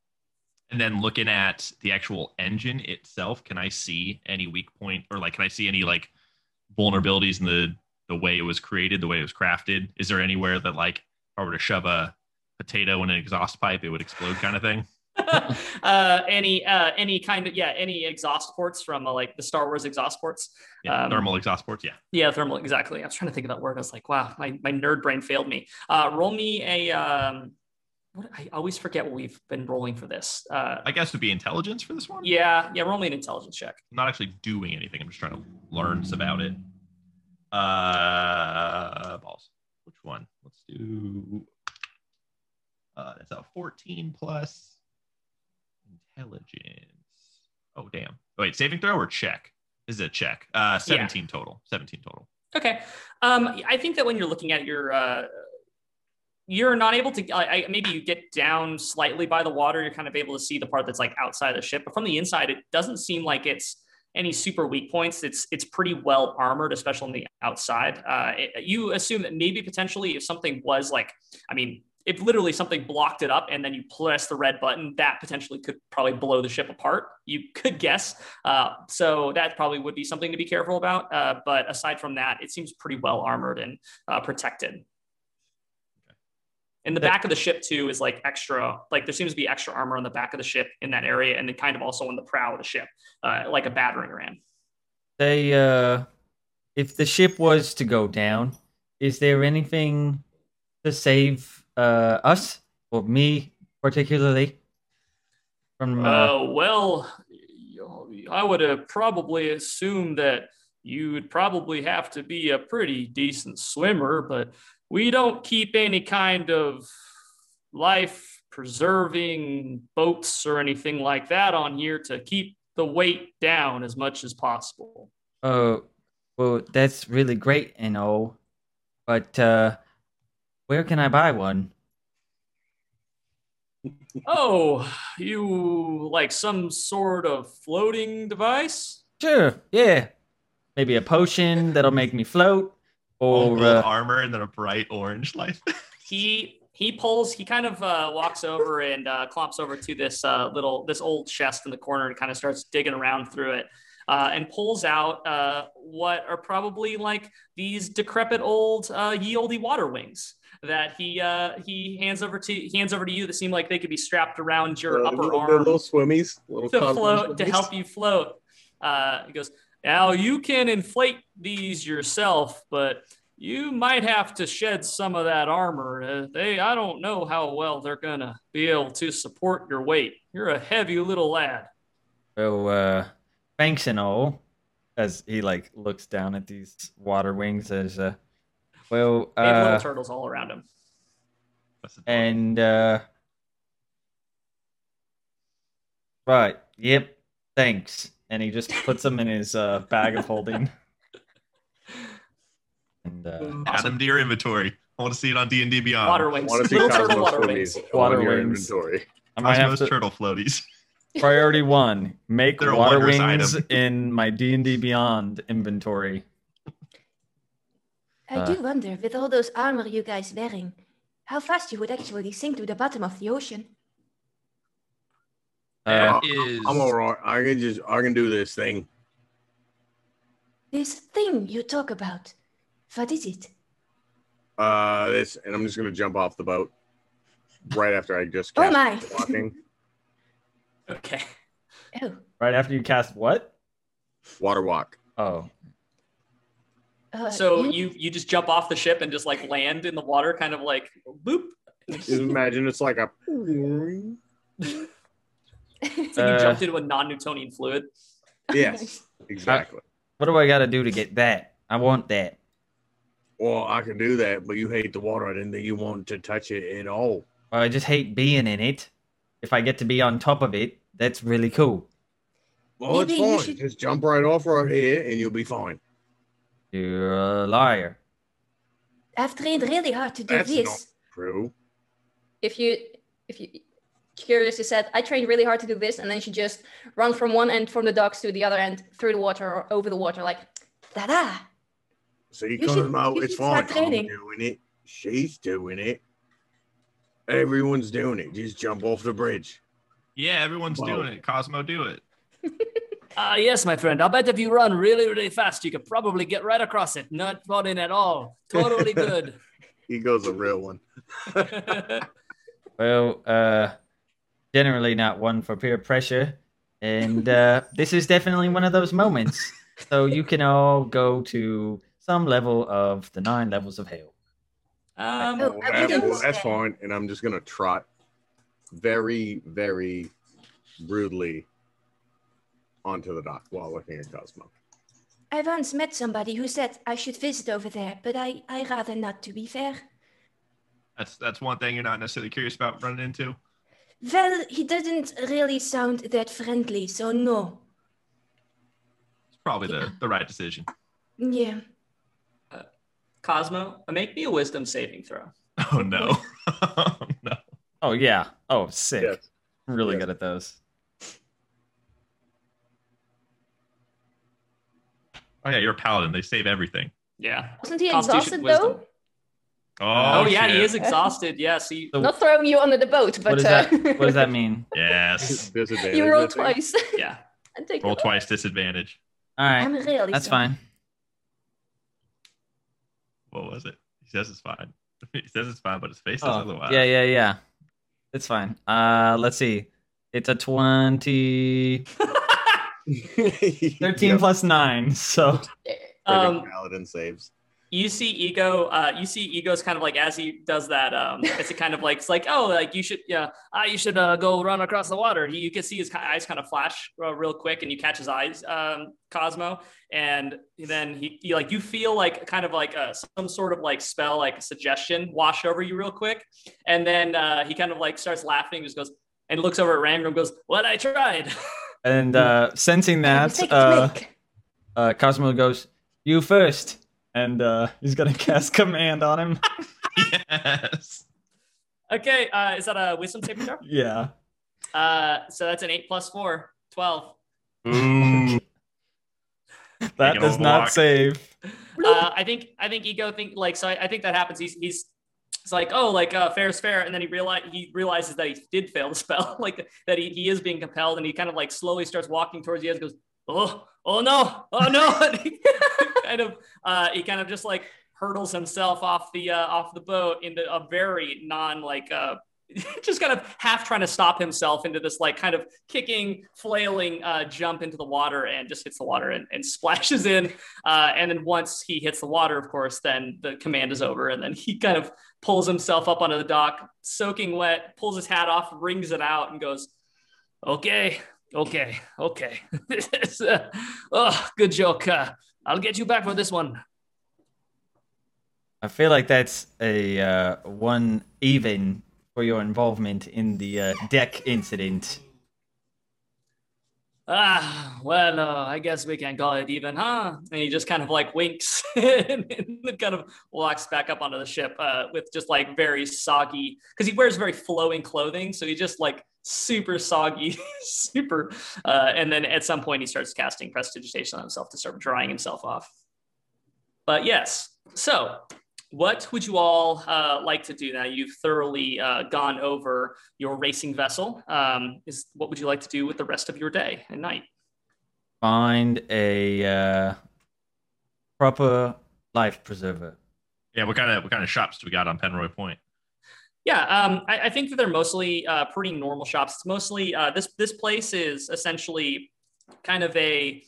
And then looking at the actual engine itself, can I see any weak point or like can I see any like vulnerabilities in the the way it was created, the way it was crafted? Is there anywhere that like if I were to shove a potato in an exhaust pipe, it would explode kind of thing? uh, any uh, any kind of yeah any exhaust ports from uh, like the Star Wars exhaust ports. Yeah, um, thermal exhaust ports. Yeah. Yeah, thermal. Exactly. I was trying to think of that word. I was like, wow, my, my nerd brain failed me. Uh, roll me a. Um, what, I always forget what we've been rolling for this. Uh, I guess would be intelligence for this one. Yeah, yeah. Roll me an intelligence check. I'm not actually doing anything. I'm just trying to learn about it. Uh, balls. Which one? Let's do. Uh, that's a 14 plus intelligence. Oh, damn. Wait, saving throw or check? This is a check. Uh, 17 yeah. total. 17 total. Okay. Um, I think that when you're looking at your, uh, you're not able to, I, maybe you get down slightly by the water. You're kind of able to see the part that's like outside the ship, but from the inside, it doesn't seem like it's any super weak points. It's it's pretty well armored, especially on the outside. Uh, it, you assume that maybe potentially if something was like, I mean, if literally something blocked it up and then you press the red button, that potentially could probably blow the ship apart. You could guess. Uh, so that probably would be something to be careful about. Uh, but aside from that, it seems pretty well armored and uh, protected. And the back of the ship too is like extra, like there seems to be extra armor on the back of the ship in that area, and then kind of also on the prow of the ship, uh, like a battering ram. They, uh, if the ship was to go down, is there anything to save uh, us or me particularly from? Uh... uh well, I would have probably assumed that you would probably have to be a pretty decent swimmer, but we don't keep any kind of life preserving boats or anything like that on here to keep the weight down as much as possible. Oh, well, that's really great and all, but uh, where can I buy one? oh, you like some sort of floating device? Sure, yeah. Maybe a potion that'll make me float, or uh, armor and then a bright orange light. he he pulls. He kind of uh, walks over and uh, clomps over to this uh, little this old chest in the corner and kind of starts digging around through it. Uh, and pulls out uh, what are probably like these decrepit old uh, ye olde water wings that he uh, he hands over to he hands over to you that seem like they could be strapped around your uh, upper little, arm, little swimmies, little to float swimmies. to help you float. Uh, he goes, now you can inflate these yourself, but you might have to shed some of that armor. Uh, they, I don't know how well they're gonna be able to support your weight. You're a heavy little lad. Well, uh, thanks and all. As he like looks down at these water wings, as uh, well, uh, little turtles all around him. And uh right yep thanks and he just puts them in his uh bag of holding and uh add them to your inventory. I want to see it on D and D Beyond. Water I wings. want to see Little turtle Cosmos water wings. floaties Water wings. inventory. i might have Cosmos to turtle floaties. priority one make They're water wings item. in my d&d beyond inventory I Uh. do wonder, with all those armor you guys wearing, how fast you would actually sink to the bottom of the ocean. Uh, That is. I'm alright. I can just I can do this thing. This thing you talk about, what is it? Uh, this, and I'm just gonna jump off the boat right after I just Oh my. walking Okay. Oh, right after you cast what water walk. oh uh, So you- you you just jump off the ship and just like land in the water, kind of like boop. Just imagine it's like a. It's like Uh, you jumped into a non-Newtonian fluid. Yes, exactly. what do i gotta do to get that i want that Well, I can do that, but you hate the water. I didn't think you wanted to touch it at all. i just hate being in it if i get to be on top of it that's really cool Well, it's Maybe you fine. should- Just jump right off right here, and you'll be fine. you're a liar I've trained really hard to do That's this. not true. If you, if you, Curious said, I trained really hard to do this, and then she just run from one end from the docks to the other end through the water or over the water, like, da da. So You should- Cosmo, you it's should start fine. I'm doing it. She's doing it. Everyone's doing it. Just jump off the bridge. Yeah, everyone's Wow. doing it. Cosmo, do it. Uh, yes, my friend. I'll bet if you run really, really fast, you could probably get right across it. Not falling at all. Totally good. He goes a real one. Well, uh, generally not one for peer pressure, and uh, this is definitely one of those moments. So you can all go to some level of the nine levels of hell. um, Oh, I That's, well, that's fine. And I'm just gonna trot very, very rudely onto the dock while looking at Cosmo. I once met somebody who said I should visit over there, but I, I rather not, to be fair. That's that's one thing you're not necessarily curious about running into. Well, he didn't really sound that friendly, so no. It's probably the, the right decision. Yeah. Uh, Cosmo, make me a wisdom saving throw. Oh no. oh, no. Oh yeah. Oh, sick. Yes. I'm really Yes. good at those. Oh yeah, you're a paladin. They save everything. Yeah. Wasn't he Constitution, exhausted, though? Oh, Oh, yeah, he is exhausted. Yes, he. So Not throwing you under the boat, but what does uh, that what does that mean? Yes. Disadvantage. you I rolled think. twice. Yeah. and take Roll twice disadvantage. All right, I'm really that's sorry. fine. What was it? He says it's fine. He says it's fine, but his face says Oh, otherwise. yeah, yeah, yeah. It's fine. Uh, let's see. It's a 20, 13 Yep. plus 9. So, Um, Friggin' paladin saves. You see ego uh you see ego's kind of like as he does that um it's a kind of like it's like oh like you should yeah ah, you should uh, go run across the water. He, you can see his eyes kind of flash uh, real quick and you catch his eyes um cosmo. And then he, he like you feel like kind of like uh, some sort of like spell like suggestion wash over you real quick. And then uh he kind of like starts laughing just goes and looks over at random and goes what i tried. And uh, sensing that, uh, uh, Cosmo goes, You first. And uh, he's going to cast command on him. Yes. okay uh is that a wisdom saving throw yeah. uh so that's an 8 plus 4 12 Ooh. That does not walk. save. uh, I think I think ego think like so. I, I think that happens. He's he's it's like oh like uh, fair is fair, and then he realize he realizes that he did fail the spell, like that he, he is being compelled, and he kind of like slowly starts walking towards the edge. Goes oh oh no oh no, kind of uh, he kind of just like hurdles himself off the uh, off the boat into a very non like uh, just kind of half trying to stop himself into this like kind of kicking flailing uh, jump into the water and just hits the water and, and splashes in uh, and then once he hits the water, of course, then the command is over. And then he kind of pulls himself up onto the dock, soaking wet, pulls his hat off, wrings it out, and goes, Okay, okay, okay. Uh, oh, good joke. Uh, I'll get you back for this one. I feel like that's a uh, one even for your involvement in the uh, deck incident. Ah, well, uh, I guess we can call it even, huh? And he just kind of like winks and, and kind of walks back up onto the ship uh, with just like very soggy, because he wears very flowing clothing. So he just like super soggy, super. Uh, and then at some point, he starts casting prestidigitation on himself to start drying himself off. But yes, so what would you all uh, like to do now? You've thoroughly uh, gone over your racing vessel. Um, is what would you like to do with the rest of your day and night? Find a uh, proper life preserver. Yeah, what kind of what kind of shops do we got on Penroy Point? Yeah, um, I, I, think that they're mostly uh, pretty normal shops. It's mostly uh, this this place is essentially kind of a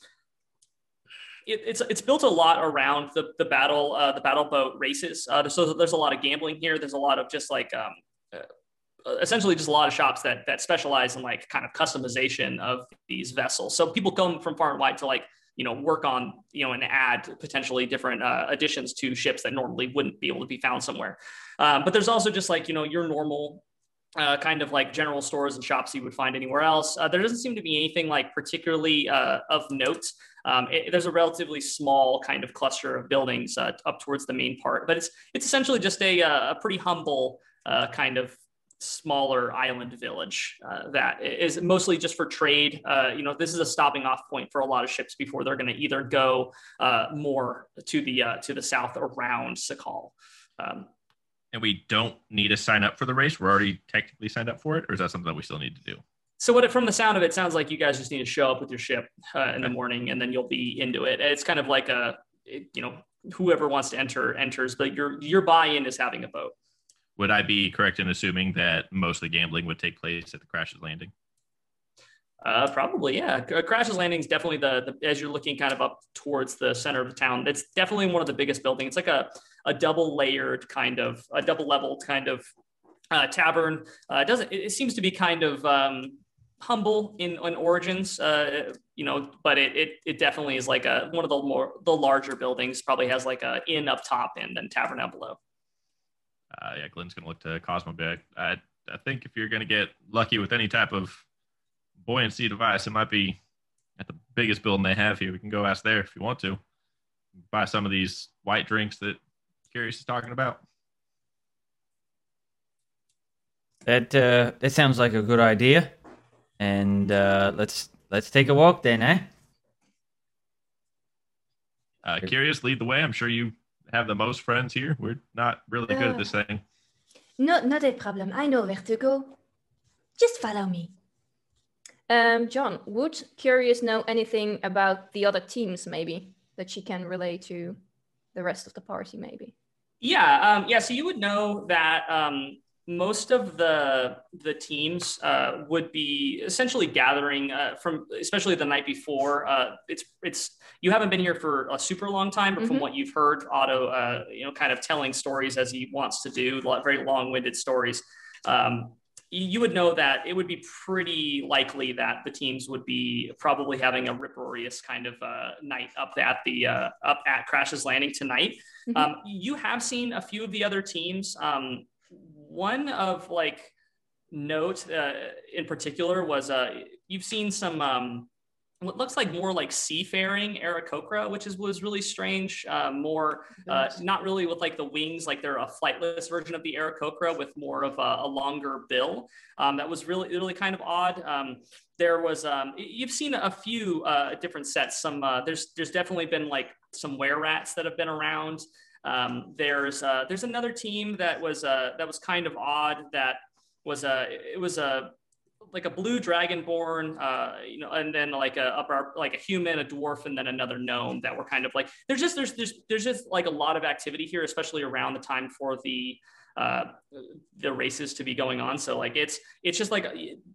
it, it's it's built a lot around the the battle uh, the battle boat races. Uh, so there's a lot of gambling here. There's a lot of just like um, uh, essentially just a lot of shops that that specialize in like kind of customization of these vessels. So people come from far and wide to like you know work on you know and add potentially different uh, additions to ships that normally wouldn't be able to be found somewhere. Um, but there's also just like you know your normal uh, kind of like general stores and shops you would find anywhere else. Uh, there doesn't seem to be anything like particularly uh, of note um, it, there's a relatively small kind of cluster of buildings uh, up towards the main part, but it's it's essentially just a, uh, a pretty humble kind of smaller island village that is mostly just for trade. You know, this is a stopping off point for a lot of ships before they're going to either go more to the to the south around Sakal. Um, and we don't need to sign up for the race. We're already technically signed up for it, or is that something that we still need to do? So what it, from the sound of it sounds like you guys just need to show up with your ship uh, in the morning and then you'll be into it. It's kind of like a you know whoever wants to enter enters, but your your buy-in is having a boat. Would I be correct in assuming that most of the gambling would take place at the Crash's Landing? Uh, probably, yeah. Crash's Landing is definitely the, the, as you're looking kind of up towards the center of the town. It's definitely one of the biggest buildings. It's like a a double layered kind of a double leveled kind of uh, tavern. Uh, it doesn't. It, seems to be kind of um, humble in, in origins, uh, you know, but it, it, it definitely is like a, one of the more, the larger buildings probably has like a inn up top and then tavern down below. Uh, yeah, Glenn's to look to Cosmo. I, I think if you're to get lucky with any type of buoyancy device, it might be at the biggest building they have here. We can go ask there if you want to. Buy some of these white drinks that Curious is talking about. That uh, that sounds like a good idea and uh, let's let's take a walk then, eh? Uh, curious, lead the way. I'm sure you have the most friends here. We're not really good at this uh, thing. No, not a problem. I know where to go. Just follow me. Um, John, would Curious know anything about the other teams, maybe that she can relate to the rest of the party, maybe? Yeah, um, yeah. So you would know that um, most of the the teams uh, would be essentially gathering uh, from, especially the night before. Uh, it's it's you haven't been here for a super long time, but mm-hmm. from what you've heard, Otto, uh, you know, kind of telling stories as he wants to do, very long winded stories. Um, you would know that it would be pretty likely that the teams would be probably having a ripperious kind of uh, night up at the uh, up at Crash's Landing tonight. Mm-hmm. Um, you have seen a few of the other teams. Um, one of like note uh, in particular was uh, you've seen some um, what looks like more like seafaring Aarakocra, which is was really strange. Uh, more uh, not really with like the wings, like they're a flightless version of the Aarakocra with more of a, a longer bill. Um, that was really really kind of odd. Um, there was um, you've seen a few uh, different sets. Some uh, there's there's definitely been like some were rats that have been around. Um, there's uh, there's another team that was uh, that was kind of odd. That was a it was a like a blue dragonborn, uh, you know, and then like a like a human, a dwarf, and then another gnome that were kind of like there's just there's there's there's just like a lot of activity here, especially around the time for the uh, the races to be going on. So like it's it's just like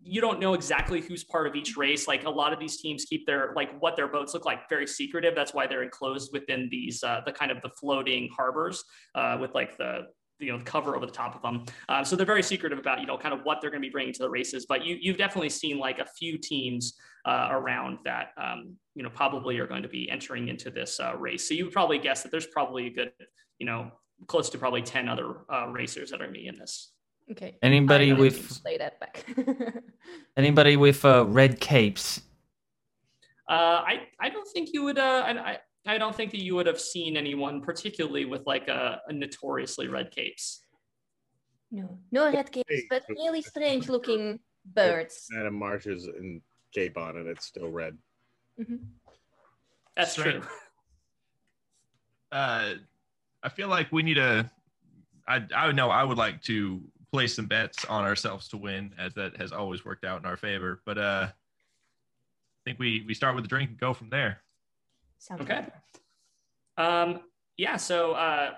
you don't know exactly who's part of each race. Like a lot of these teams keep their like what their boats look like very secretive. That's why they're enclosed within these uh, the kind of the floating harbors uh, with like the you know the cover over the top of them. Uh, so they're very secretive about you know kind of what they're going to be bringing to the races. But you you've definitely seen like a few teams uh, around that um, you know probably are going to be entering into this uh, race. So you would probably guess that there's probably a good you know close to probably ten other uh, racers that are me in this. Okay. Anybody with play that back. anybody with uh, red capes? Uh, I I don't think you would. Uh, I I- I don't think that you would have seen anyone particularly with like a, a notoriously red capes. no, no red capes, but really strange looking birds. Adam Marsh's and cape on and it's still red. Mhm. That's Straight. true. Uh, I feel like we need a. I I know I would like to place some bets on ourselves to win, as that has always worked out in our favor. But uh, I think we we start with the drink and go from there. Sounds Okay. good. Um, yeah. So uh,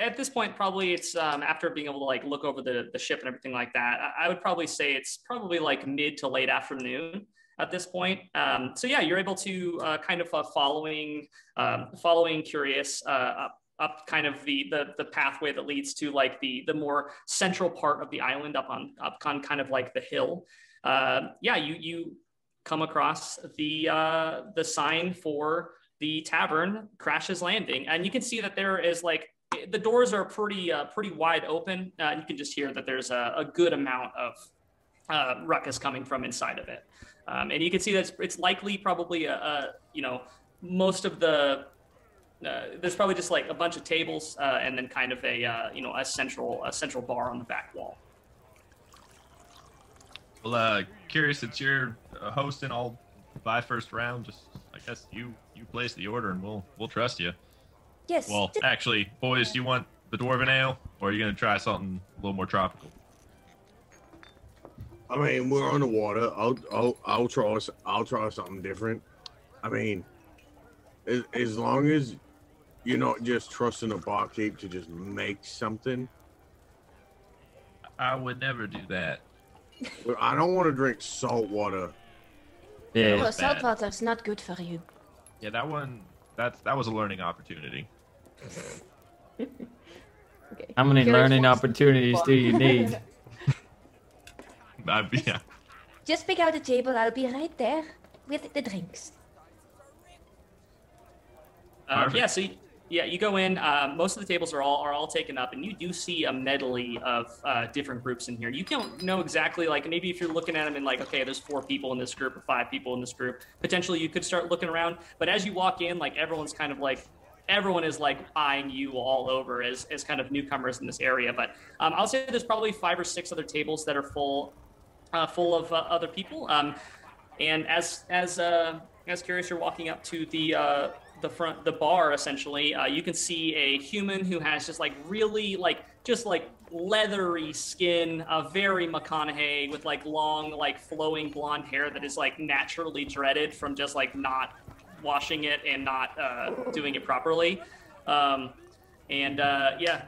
at this point, probably it's um, after being able to like look over the, the ship and everything like that. I, I would probably say it's probably like mid to late afternoon at this point. Um, so yeah, you're able to uh, kind of uh, following um, following Curious uh, up up kind of the, the the pathway that leads to like the the more central part of the island up on up on kind of like the hill. Uh, yeah, you you come across the uh, the sign for the tavern crashes landing and you can see that there is like the doors are pretty uh, pretty wide open. Uh, you can just hear that there's a, a good amount of uh, ruckus coming from inside of it. Um, and you can see that it's, it's likely probably a, a you know most of the uh, there's probably just like a bunch of tables uh, and then kind of a uh, you know a central a central bar on the back wall. Well, uh, curious since you're uh, hosting, I'll buy first round. Just I guess you you place the order and we'll we'll trust you. Yes. Well, th- actually, boys, do you want the dwarven ale, or are you gonna try something a little more tropical? I mean, we're on the water. I'll I'll I'll try I'll try something different. I mean, as, as long as you're not just trusting a barkeep to just make something. I would never do that. Well, I don't want to drink salt water. Yeah. oh, bad. salt water's not good for you. Yeah, that one. That's that was a learning opportunity. Okay. How many Curious learning opportunities do you need? I, yeah, Just pick out a table. I'll be right there with the drinks. Uh, Perfect. yeah, so you, yeah, you go in. Uh, most of the tables are all are all taken up, and you do see a medley of uh, different groups in here. You don't know exactly, like maybe if you're looking at them and like, okay, there's four people in this group or five people in this group. Potentially, you could start looking around. But as you walk in, like everyone's kind of like everyone is like eyeing you all over as, as kind of newcomers in this area. But um, I'll say there's probably five or six other tables that are full uh, full of uh, other people. Um, and as as uh, as curious, you're walking up to the uh, the front the bar essentially. Uh, you can see a human who has just like really like just like leathery skin, uh, very McConaughey with like long like flowing blonde hair that is like naturally dreaded from just like not washing it and not uh, doing it properly. Um, and uh, yeah,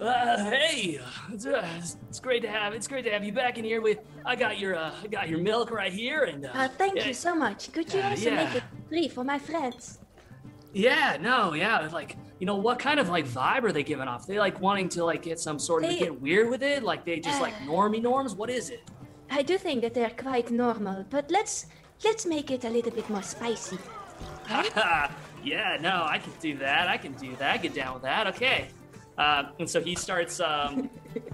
uh, hey, it's, uh, it's great to have it's great to have you back in here. With I got your uh, I got your milk right here, and uh, Uh, thank you so much. Could you also yeah. make it free for my friends? Yeah, no, yeah, like you know what kind of like vibe are they giving off? They like wanting to like get some sort of They- get weird with it, like they just like Uh. normie norms. What is it? I do think that they're quite normal, but let's let's make it a little bit more spicy. yeah, no, I can do that. I can do that. Get down with that. Okay. Uh, and so he starts um,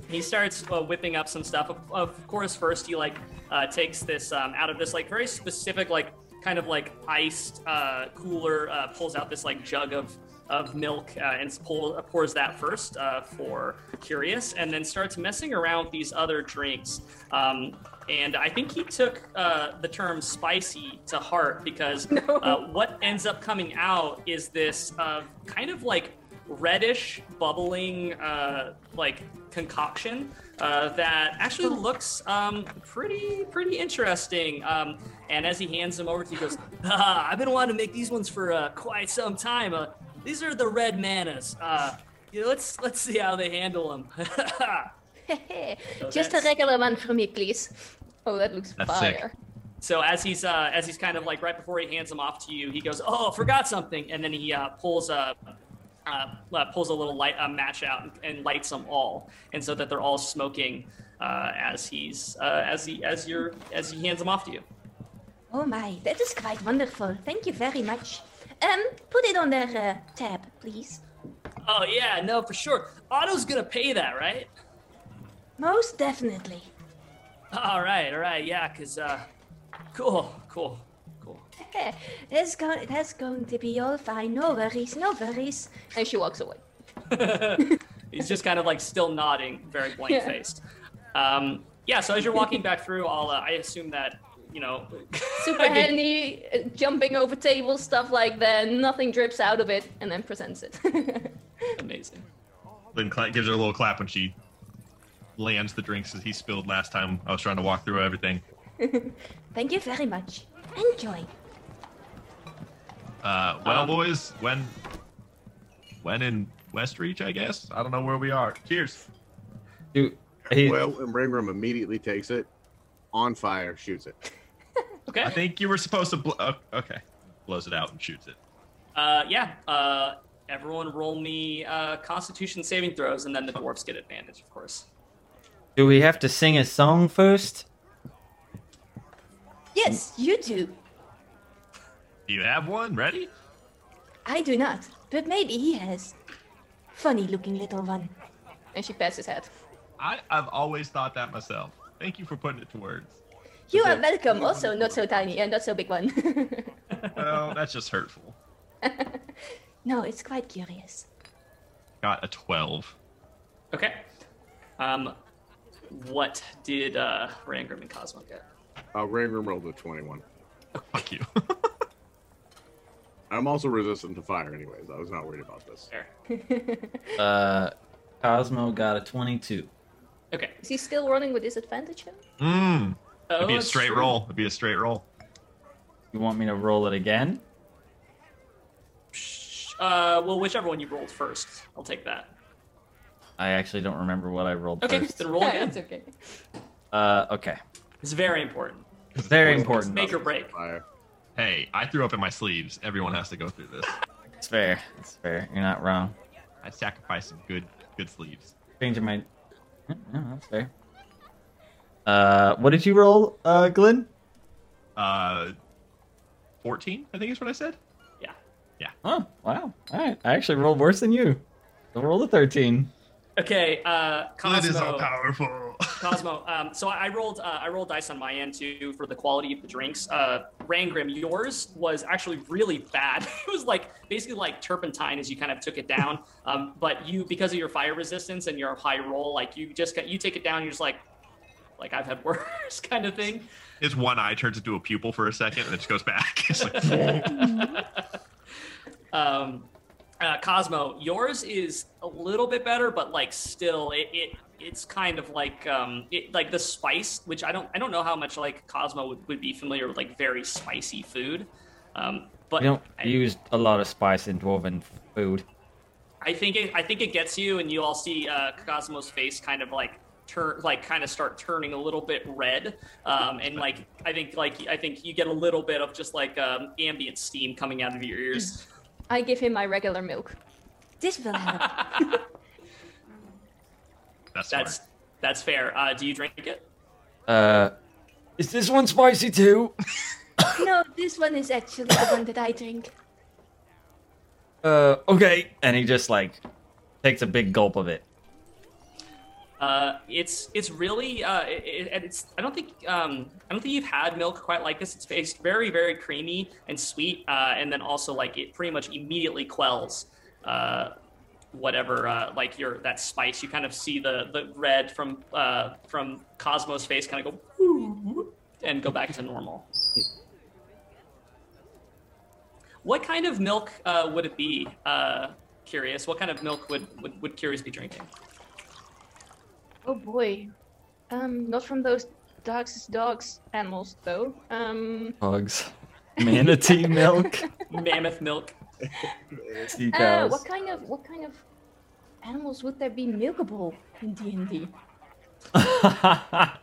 he starts uh, whipping up some stuff. Of, of course, first he like uh, takes this um, out of this like very specific like kind of like iced uh, cooler, uh, pulls out this like jug of of milk uh, and pull, pours that first uh, for curious, and then starts messing around with these other drinks. Um, and I think he took uh, the term spicy to heart because uh, what ends up coming out is this uh, kind of like reddish, bubbling, uh, like concoction uh, that actually looks um, pretty, pretty interesting. Um, and as he hands them over to you, he goes, ah, "I've been wanting to make these ones for uh, quite some time. Uh, these are the red manas. Uh, yeah, let's let's see how they handle them." Just a regular one for me, please. Oh, that looks That's sick. fire. So as he's uh, as he's kind of like right before he hands them off to you, he goes, "Oh, forgot something," and then he uh, pulls a uh, uh, pulls a little light uh, match out and, lights them all, and so that they're all smoking uh, as he's uh, as he as you're as he hands them off to you. Oh my, that is quite wonderful. Thank you very much. Um, put it on their uh, tab, please. Oh yeah, no, for sure. Otto's gonna pay that, right? Most definitely. All right, all right, yeah, cause uh, cool, cool. That's going, that's going to be all fine. No worries, no worries. And she walks away. He's just kind of like still nodding, very blank Yeah. faced. Um, yeah. So as you're walking back through, I'll, uh, I assume that you know. Super handy, uh, jumping over tables, stuff like that. Nothing drips out of it, and then presents it. Amazing. Then Cla- gives her a little clap when she lands the drinks that he spilled last time. I was trying to walk through everything. Thank you very much. Enjoy. Uh, well, Um, boys, when when in Westreach, I guess. I don't know where we are. Cheers. Do, he, Well, and Rangram immediately takes it, on fire, shoots it. Okay. I think you were supposed to. Bl- uh, okay, blows it out and shoots it. Uh, yeah. Uh, everyone roll me uh, Constitution saving throws, and then the dwarfs get advantage, of course. do we have to sing a song first? Yes, you do. Do you have one ready? I do not, but maybe he has. Funny looking little one. And she pats his head. I, I've always thought that myself. Thank you for putting it to words. You are welcome, also not so tiny and not so big one. Well, that's just hurtful. no, it's quite curious. Got a 12. Okay. Um, what did uh, Rangram and Cosmo get? Uh, Rangram rolled a 21. Fuck you. I'm also resistant to fire, anyways. I was not worried about this. There. Uh, Cosmo got a 22. Okay. Is he still running with disadvantage? though? Mmm. Oh, It'd be a straight true. roll. It'd be a straight roll. You want me to roll it again? Sh- Uh, well, whichever one you rolled first, I'll take that. I actually don't remember what I rolled Okay, first. then roll again. that's okay. Uh, okay. It's very important. It's Very important. Make or break. Fire. Hey, I threw up in my sleeves. Everyone has to go through this. It's fair. It's fair. You're not wrong. I sacrificed some good, good sleeves. Changing my. Yeah, no, that's fair. Uh, what did you roll, uh, Glenn? Uh, 14, I think is what I said. Yeah. Yeah. Oh, wow. All right. I actually rolled worse than you. I rolled a 13. Okay, uh, Good is all powerful. Cosmo. Um, so I rolled. Uh, I rolled dice on my end too for the quality of the drinks. Uh, Rangrim, yours was actually really bad. it was like basically like turpentine as you kind of took it down. Um, but you, because of your fire resistance and your high roll, like you just got, you take it down. You're just like, like I've had worse kind of thing. His one eye turns into a pupil for a second and it just goes back. It's like, um, uh, Cosmo, yours is a little bit better, but like still, it, it it's kind of like um, it, like the spice, which I don't I don't know how much like Cosmo would, would be familiar with like very spicy food, um, but We don't I, use a lot of spice in dwarven food. I think it, I think it gets you, and you all see uh, Cosmo's face kind of like turn like kind of start turning a little bit red, um, and like I think like I think you get a little bit of just like um, ambient steam coming out of your ears. I give him my regular milk. This will help. that's That's smart. that's fair. Uh, do you drink it? Uh, is this one spicy too? no, this one is actually the one that I drink. Uh, okay. And he just like takes a big gulp of it. Uh, it's it's really uh, it, it- it's I don't think um, I don't think you've had milk quite like this. It's, it's very very creamy and sweet, uh, and then also like it pretty much immediately quells uh, whatever uh, like your that spice. You kind of see the the red from uh, from Cosmo's face kind of go and go back to normal. What kind of milk uh, would it be? Uh, curious. What kind of milk would, would, would Curious be drinking? Oh boy. Um, not from those dogs dogs animals though. Um, Bugs. Manatee milk. Mammoth milk. Sea uh, what kind of what kind of animals would there be milkable in D and D? I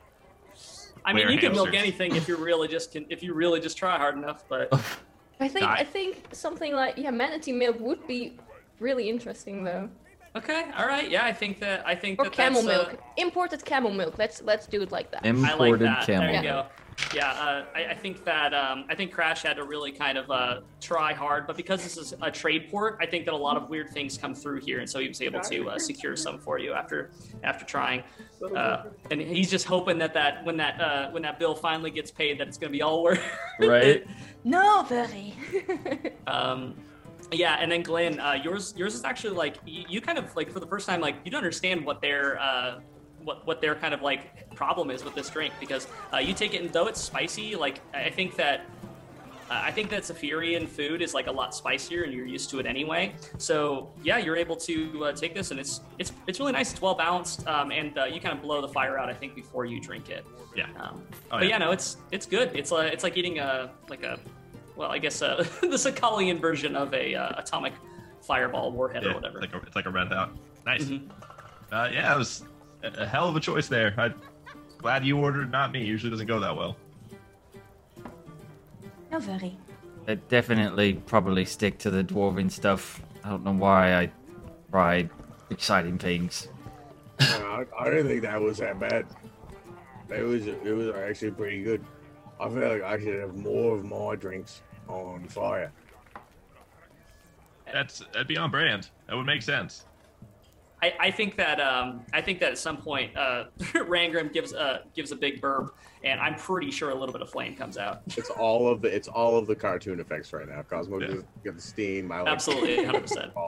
mean, Where you can milk anything if you really just can, if you really just try hard enough. But I think I think something like yeah, manatee milk would be really interesting though. okay, all right, yeah, I think that I think Or that camel that's, uh, milk, imported camel milk. Let's let's do it like that. I like Imported that. camel. There you Yeah. go. Yeah, uh, I, I, think that um, I think Crash had to really kind of uh, try hard, but because this is a trade port, I think that a lot of weird things come through here, and so he was able to uh, secure some for you after after trying. Uh, and he's just hoping that that when that uh, when that bill finally gets paid, that it's going to be all worth. Right. no, very. um, yeah, and then Glenn, uh, yours yours is actually like you, you, kind of like for the first time like you don't understand what their uh, what what their kind of like problem is with this drink because uh, you take it and though it's spicy, like I think that. Uh, I think that Zephyrian food is like a lot spicier, and you're used to it anyway. So yeah, you're able to uh, take this, and it's it's it's really nice. It's well balanced, um, and uh, you kind of blow the fire out. I think before you drink it. Yeah. Um, oh, but yeah. yeah, no, it's it's good. It's uh, it's like eating a like a well, I guess uh, the Sakalian version of a uh, atomic fireball warhead yeah, or whatever. It's like a, it's like a red out. Nice. Mm-hmm. Uh, yeah, it was a, hell of a choice there. I'm glad you ordered, not me. Usually doesn't go that well. No, very. I definitely probably stick to the dwarven stuff. I don't know why I tried exciting things. I, I didn't think that was that bad. It was it was actually pretty good. I feel like I should have more of my drinks on fire. That's that'd be on brand. That would make sense. I, I think that um, I think that at some point uh, Rangrim gives a gives a big burp, and I'm pretty sure a little bit of flame comes out. It's all of the it's all of the cartoon effects right now. Cosmo yeah. get the steam. I like Absolutely, hundred percent.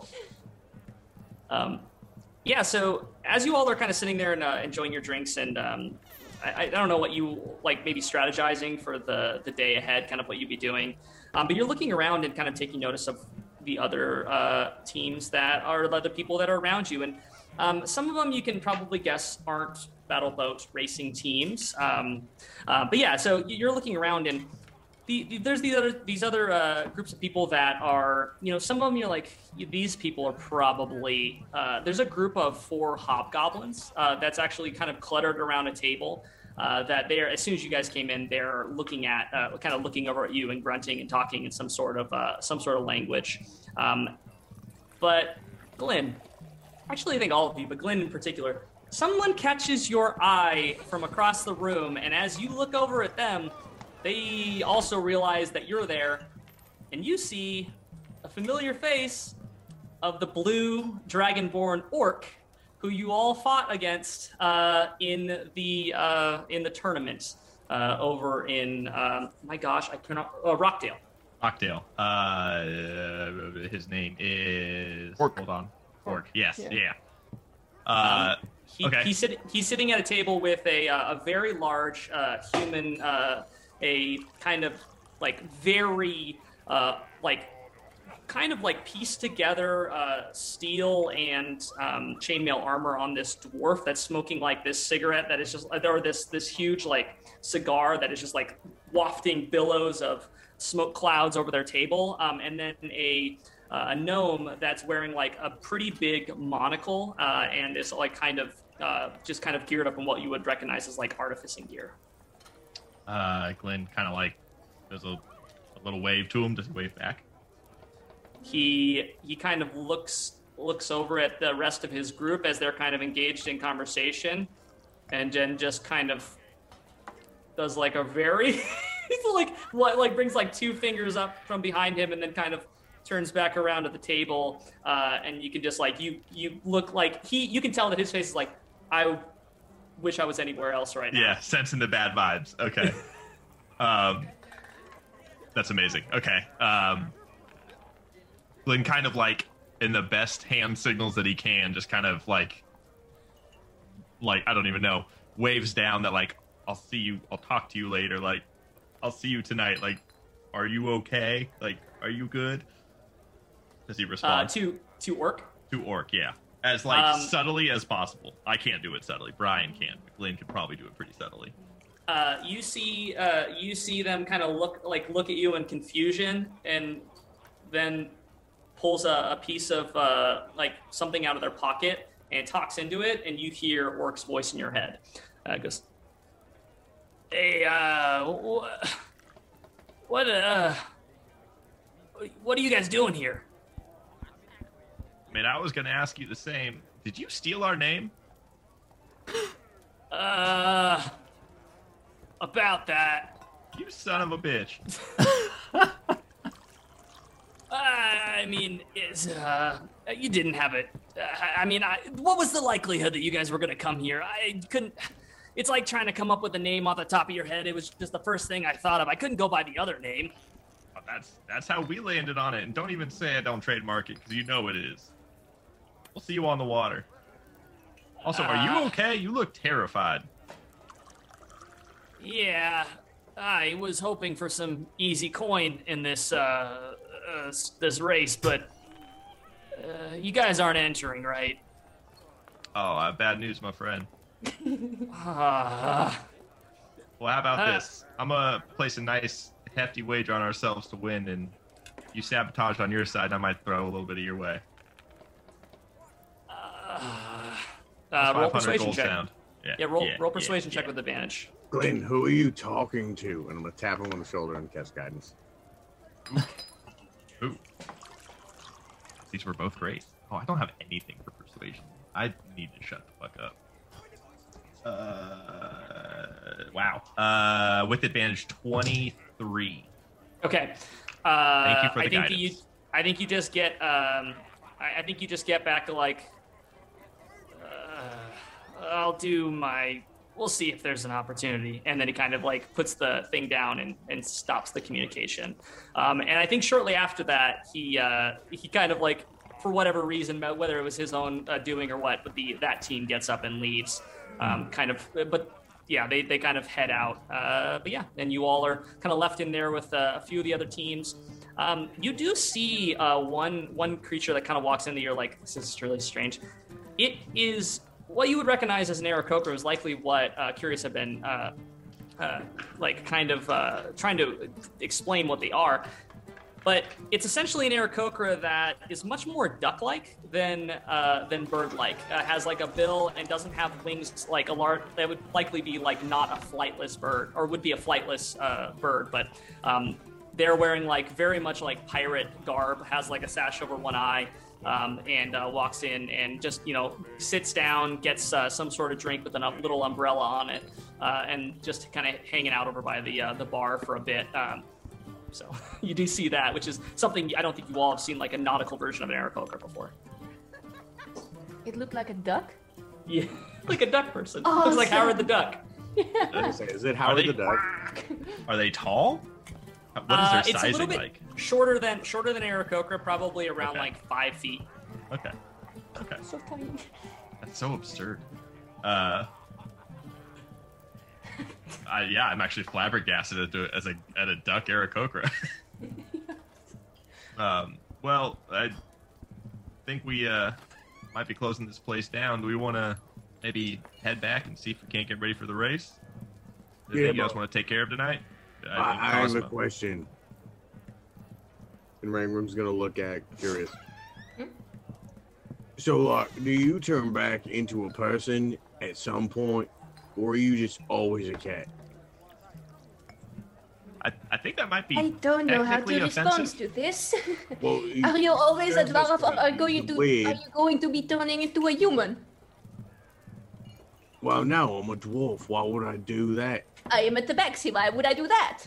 Um, yeah. So as you all are kind of sitting there and uh, enjoying your drinks and um, I, I, don't know what you like maybe strategizing for the the day ahead, kind of what you'd be doing. Um, but you're looking around and kind of taking notice of the other uh, teams that are the people that are around you, and um, some of them you can probably guess aren't battle boat racing teams. Um, uh, but yeah, so you're looking around and. The, the, there's these other these other uh, groups of people that are you know some of them you're like these people are probably uh, there's a group of four hobgoblins uh, that's actually kind of cluttered around a table uh, that they're as soon as you guys came in, they're looking at uh, kind of looking over at you and grunting and talking in some sort of uh, some sort of language. Um, but Glenn, actually, I think all of you, but Glenn in particular, someone catches your eye from across the room, and as you look over at them, they also realize that you're there, and you see a familiar face of the blue dragonborn orc who you all fought against uh, in the uh, in the tournament uh, over in um, my gosh, I cannot uh, Rockdale. Rockdale. Uh, his name is. Orc. Hold on. Orc. Yes. Yeah. yeah. Um, he, okay. he's, sit, he's sitting at a table with a, a very large human, a kind of like very uh, like kind of like piece together uh, steel and um, chainmail armor on this dwarf that's smoking like this cigarette that is just or this this huge like cigar that is just like wafting billows of smoke clouds over their table um, and then a uh, a gnome that's wearing like a pretty big monocle uh, and is like kind of uh, just kind of geared up in what you would recognize as like artificing gear. Uh, Glenn kind of like there's a, a little wave to him. Does he wave back? he he kind of looks looks over at the rest of his group as they're kind of engaged in conversation, and then just kind of does like a very like like brings like two fingers up from behind him and then kind of turns back around at the table uh, and you can just like you you look like he you can tell that his face is like I wish I was anywhere else right now. Yeah, sensing the bad vibes. Okay. um, that's amazing. Okay. Um, Glenn kind of like in the best hand signals that he can, just kind of like like I don't even know, waves down that like I'll see you, I'll talk to you later, like I'll see you tonight. Like, are you okay? Like, are you good? Does he respond? Uh, to to Orc. To Orc, yeah, as like um, subtly as possible. I can't do it subtly. Brian can. Glenn could probably do it pretty subtly. Uh, you see, uh, you see them kind of look like look at you in confusion, and then pulls a, a piece of uh, like something out of their pocket and talks into it, and you hear Orc's voice in your head. Uh, goes, "Hey, uh, wh- what, uh, what are you guys doing here?" I mean, I was gonna ask you the same. Did you steal our name? Uh, about that. You son of a bitch. I mean, is uh, you didn't have it. Uh, I mean, I, what was the likelihood that you guys were gonna come here? I couldn't. It's like trying to come up with a name off the top of your head. It was just the first thing I thought of. I couldn't go by the other name. Oh, that's that's how we landed on it. And don't even say I don't trademark it because you know it is. We'll see you on the water. Also, are you Uh. okay? You look terrified. Yeah, I was hoping for some easy coin in this uh, uh this race, but uh, you guys aren't entering, right? Oh, uh, bad news, my friend. Uh, Well, how about Uh. this? I'm gonna place a nice hefty wager on ourselves to win, and you sabotage on your side. and I might throw a little bit of your way. uh, That's roll persuasion check. sound. Yeah, Yeah, roll yeah, roll yeah, persuasion check yeah. with advantage. Glenn, who are you talking to? And I'm gonna tap him on the shoulder and cast guidance. Ooh. These were both great. Oh, I don't have anything for persuasion. I need to shut the fuck up. Uh, wow. Uh, with advantage, twenty-three. Okay. Uh, Thank you for the I think that you. guidance. I think you just get. Um, I, I think you just get back to like. Uh, I'll do my. We'll see if there's an opportunity, and then he kind of like puts the thing down and, and stops the communication. Um, and I think shortly after that, he uh, he kind of like, for whatever reason, whether it was his own uh, doing or what, but the that team gets up and leaves. Um, kind of, but yeah, they, they kind of head out. Uh, but yeah, and you all are kind of left in there with uh, a few of the other teams. Um, you do see uh, one one creature that kind of walks into. You're like, this is really strange. It is what you would recognize as an Aarakocra is likely what uh, Curious have been uh, uh, like kind of uh, trying to explain what they are. But it's essentially an Aarakocra that is much more duck-like than uh, than bird-like. Uh, has like a bill and doesn't have wings like a large. That would likely be like not a flightless bird, or would be a flightless uh, bird. But um, they're wearing like very much like pirate garb. Has like a sash over one eye. Um, and uh, walks in and just you know sits down, gets uh, some sort of drink with a little umbrella on it, uh, and just kind of hanging out over by the uh, the bar for a bit. Um, so you do see that, which is something I don't think you all have seen like a nautical version of an Aarakocra before. It looked like a duck. Yeah, like a duck person. Oh, Looks like so- Howard the Duck. I say, Is it Howard they- the Duck? Are they tall? What is Uh, their it's a sizing little bit like? shorter than shorter than Aarakocra, probably around Okay. like five feet. Okay. Okay. So tiny. That's so absurd. Uh, I, yeah, I'm actually flabbergasted at, the- as a at a duck Aarakocra. um, well, I think we uh, might be closing this place down. Do we want to maybe head back and see if we can't get ready for the race? Anything Yeah, you guys want to take care of tonight? I, I have a question. And Rangram's gonna look at curious. So, like, do you turn back into a person at some point, or are you just always a cat? I, I think that might be. I don't know how to technically respond to this. Well, are you always a dwarf, or are just going to weird. are you going to be turning into a human? Well, no, I'm a dwarf. Why would I do that? I am a tabaxi. Why would I do that?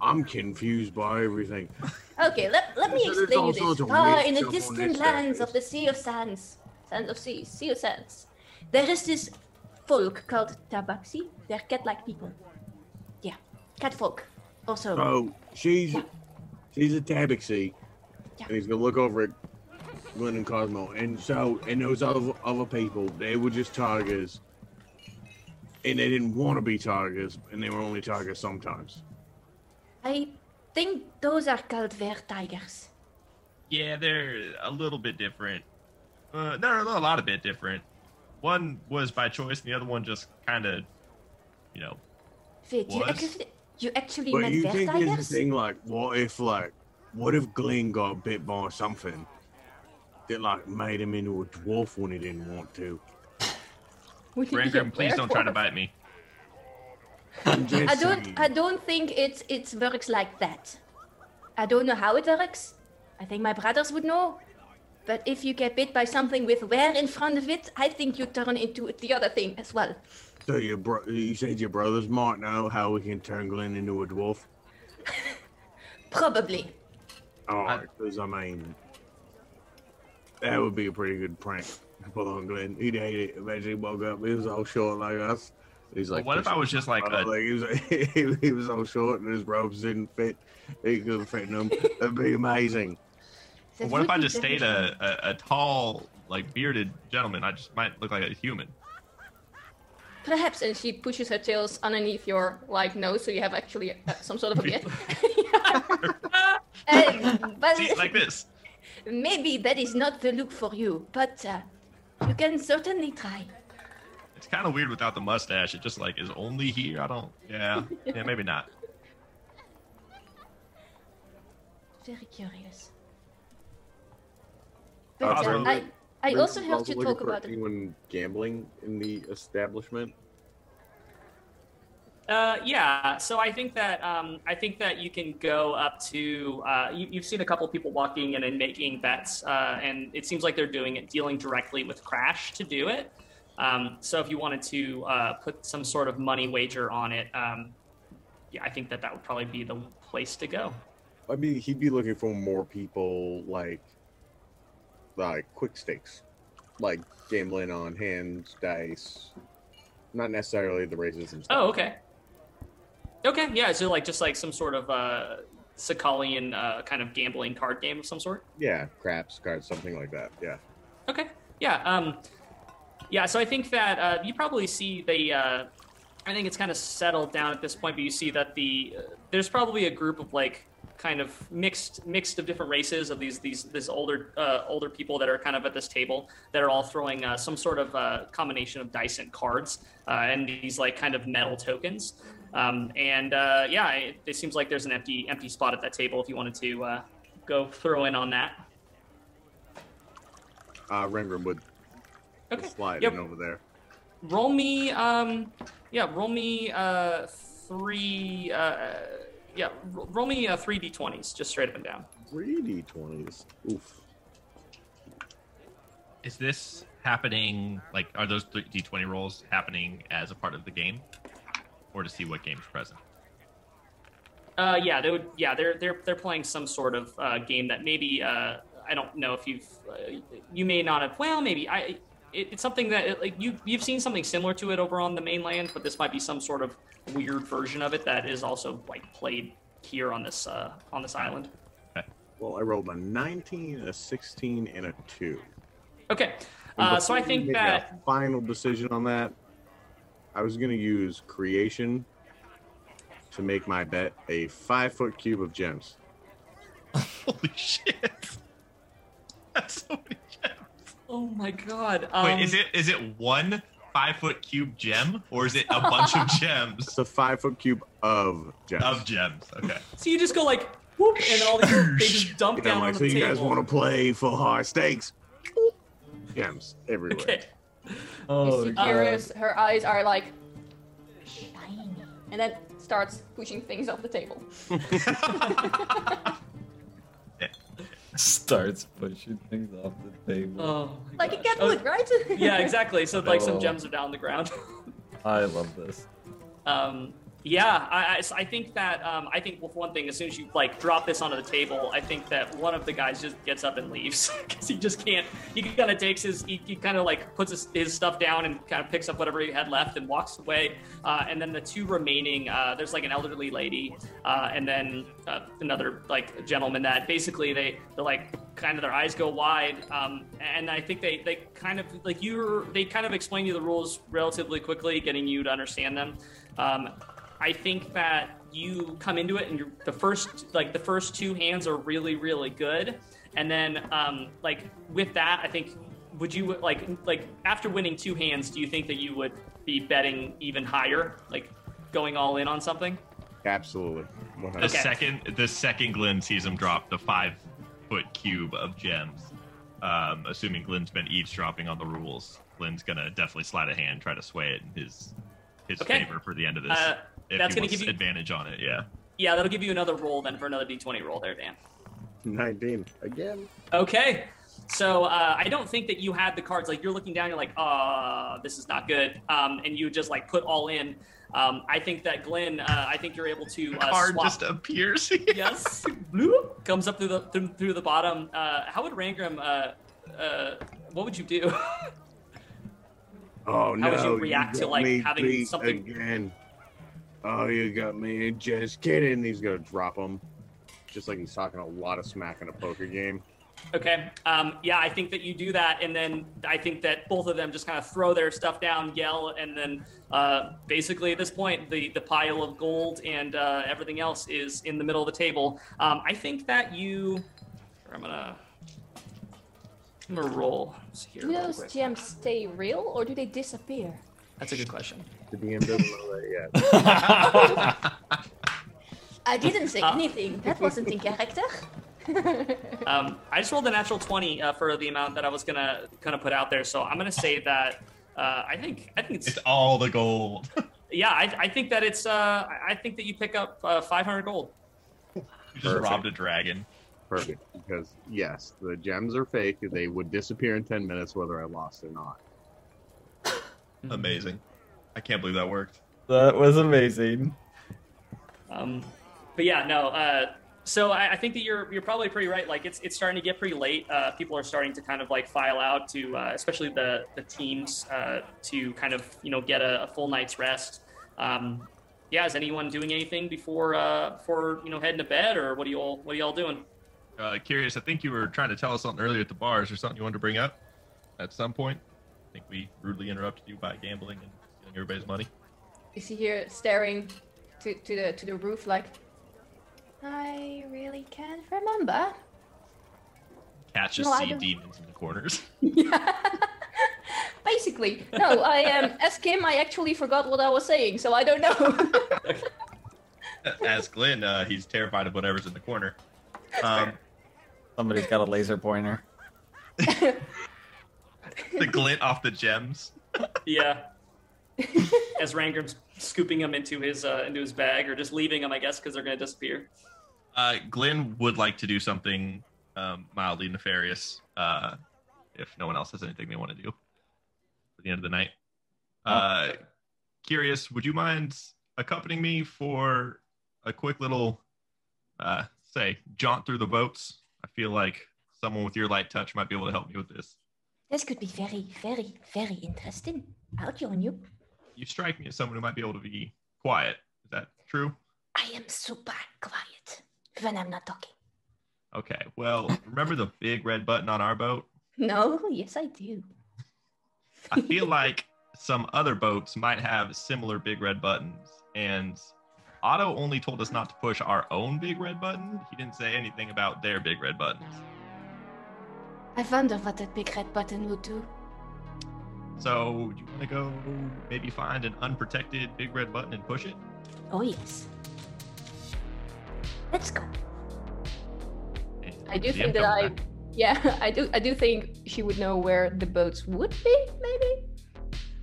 I'm confused by everything. Okay, let, let me So explain you this. of Ah, in the distant lands of the Sea of Sands, Sands of Seas, Sea of Sands, there is this folk called Tabaxi. They're cat-like people. Yeah, cat folk. Also, Oh, she's she's a tabaxi, Yeah. and he's gonna look over at Glenn and Cosmo, and so and those other other people, they were just tigers, and they didn't want to be tigers, and they were only tigers sometimes. I think those are called bear tigers. Yeah, they're a little bit different. Uh, no, no, a lot of bit different. One was by choice, and the other one just kind of, you know, Wait, you Was? actually, you actually But met you think there's a thing like, what if like, what if Glenn got bit by something that like made him into a dwarf when he didn't want to? Would you be a Rangram, please don't try to bite me. I'm just I don't. saying. I don't think it it works like that. I don't know how it works. I think my brothers would know. But if you get bit by something with where in front of it, I think you turn into the other thing as well. So your bro- you said your brothers might know how we can turn Glenn into a dwarf. Probably. Oh, because I mean, that would be a pretty good prank. to Pull on Glenn. He'd hate it. Imagine he woke up. He was all short like us. He's Well, like, what if I was just like a like he was, he was all short and his robes didn't fit. He couldn't fit them. That'd be amazing. What if I just stayed a, a, a tall, like bearded gentleman? I just might look like a human. Perhaps, and she pushes her tails underneath your like nose, so you have actually uh, some sort of a beard. Uh, but See, like this. maybe that is not the look for you, but uh, you can certainly try. It's kind of weird without the mustache. It just like is only here. I don't. Yeah. Yeah. Maybe not. Very curious. But uh, Awesome. I, I also have to talk about it. anyone gambling in the establishment. Uh, yeah. So I think that um, I think that you can go up to. Uh, you, you've seen a couple people walking in and making bets, uh, and it seems like they're doing it, dealing directly with Crash to do it. Um, so if you wanted to uh, put some sort of money wager on it, um, yeah, I think that that would probably be the place to go. I mean, he'd be looking for more people like, like quick stakes, like gambling on hands, dice, not necessarily the races themselves. Oh, okay. Okay, yeah. So like just like some sort of uh, Sakalian uh, kind of gambling card game of some sort. Yeah, craps, cards, something like that. Yeah. Okay. Yeah. Um, yeah. So I think that uh, you probably see the. Uh, I think it's kind of settled down at this point, but you see that the uh, there's probably a group of like kind of mixed mixed of different races of these these this older uh, older people that are kind of at this table that are all throwing uh, some sort of uh, combination of dice and cards uh, and these like kind of metal tokens. Um, and uh, yeah, it, it seems like there's an empty empty spot at that table if you wanted to uh, go throw in on that. Uh, would Okay. slide Yep. in over there. roll me um yeah roll me uh three uh yeah ro- roll me uh three d20s just straight up and down Three d20s. Oof. Is this happening? Like, are those d twenty rolls happening as a part of the game, or to see what game's present? uh yeah they would yeah they're they're they're playing some sort of uh game that maybe uh i don't know if you've uh, you may not have well maybe i it, it's something that it, like you you've seen something similar to it over on the mainland but this might be some sort of weird version of it that is also like played here on this uh on this island Well, I rolled a 19, a 16, and a 2. okay uh so i think that final decision on that, I was going to use creation to make my bet a five foot cube of gems. Holy shit! That's so many gems. Oh my god. Um, Wait, is it is it one five foot cube gem, or is it a bunch of gems It's a five foot cube of gems. of gems? Okay. So you just go like whoop, and all these they just dump Yeah, down like, on so the you table. guys want to play for high stakes? Gems everywhere. Okay. Oh, You see Curious, her eyes are like shiny, and then starts pushing things off the table. Starts pushing things off the table. Oh, Like a gosh. cat Oh, would, right? Yeah, exactly. So like some gems are down the ground. I love this. Um, yeah, I, I, think that um, I think with one thing, as soon as you like drop this onto the table, I think that one of the guys just gets up and leaves because he just can't. He kind of takes his, he, he kind of like puts his, his stuff down and kind of picks up whatever he had left and walks away. Uh, and then the two remaining, uh, there's like an elderly lady uh, and then uh, another like gentleman that basically they they're like kind of their eyes go wide. Um, and I think they they kind of like you're they kind of explain you the rules relatively quickly, getting you to understand them. Um, I think that you come into it and you're, the first like the first two hands are really really good, and then um, like with that, I think would you like like after winning two hands, do you think that you would be betting even higher, like going all in on something? Absolutely. The Okay. second the second Glenn sees him drop the five foot cube of gems, um, assuming Glenn's been eavesdropping on the rules, Glenn's gonna definitely slide a hand, try to sway it in his his Okay. favor for the end of this. Uh, if that's gonna give you- advantage on it, yeah. Yeah, that'll give you another roll then for another d20 roll there, Dan. 19. Again. Okay. So uh, I don't think that you had the cards. Like you're looking down, you're like, "Uh, this is not good," um, and you just like put all in. Um, I think that Glenn, uh, I think you're able to uh, Card swap. just appears. yes, bloop, comes up through the through, through the bottom. Uh, how would Rangram? Uh, uh, what would you do? Oh no! How would you react to, like, having something- again? Oh, you got me. Just kidding. He's gonna drop him, just like he's talking a lot of smack in a poker game. Okay. Um, yeah, I think that you do that, and then I think that both of them just kind of throw their stuff down, yell, and then uh, basically at this point, the the pile of gold and uh, everything else is in the middle of the table. Um, I think that you. I'm gonna. I'm gonna roll here. Do those gems stay real or do they disappear? That's a good question. The DM doesn't know that yet. I didn't say Uh, anything. That wasn't in character. Um, I just rolled a natural twenty uh, for the amount that I was gonna kind of put out there, so I'm gonna say that. Uh, I think I think it's, It's all the gold. yeah. I, I think that it's. Uh, I I think that you pick up uh, 500 gold. You just Perfect. robbed a dragon. Perfect. Because yes, the gems are fake. They would disappear in ten minutes whether I lost or not. Amazing. I can't believe that worked. That was amazing. Um, but yeah, no. Uh, so I, I think that you're you're probably pretty right. Like it's it's starting to get pretty late. Uh, people are starting to kind of like file out to, uh, especially the the teams, uh, to kind of you know get a, a full night's rest. Um, yeah, is anyone doing anything before uh, before you know heading to bed, or what are you all what are you all doing? Uh, curious, I think you were trying to tell us something earlier at the bars or something you wanted to bring up at some point. I think we rudely interrupted you by gambling and stealing everybody's money. Is he here staring to, to the to the roof like I really can't remember. Cats just No, see demons in the corners. Basically, no. I um, as Kim, I actually forgot what I was saying, so I don't know. As Glenn, uh, he's terrified of whatever's in the corner. Um, Somebody's got a laser pointer. the glint off the gems. Yeah. As Rangram's scooping them into his uh, into his bag, or just leaving them, I guess, because they're going to disappear. Uh, Glenn would like to do something um, mildly nefarious uh, if no one else has anything they want to do at the end of the night. Uh, curious, would you mind accompanying me for a quick little, uh, say, jaunt through the boats? I feel like someone with your light touch might be able to help me with this. this could be very, very, very interesting. I'll join you. You strike me as someone who might be able to be quiet. Is that true? I am super quiet when I'm not talking. Okay. Well, remember the big red button on our boat? No, yes, I do. I feel like some other boats might have similar big red buttons. And Otto only told us not to push our own big red button. He didn't say anything about their big red buttons. I wonder what that big red button would do. So, do you want to go maybe find an unprotected big red button and push it? Oh yes. Let's go. And I do think DM that I, back. yeah, I do. I do think she would know where the boats would be. Maybe.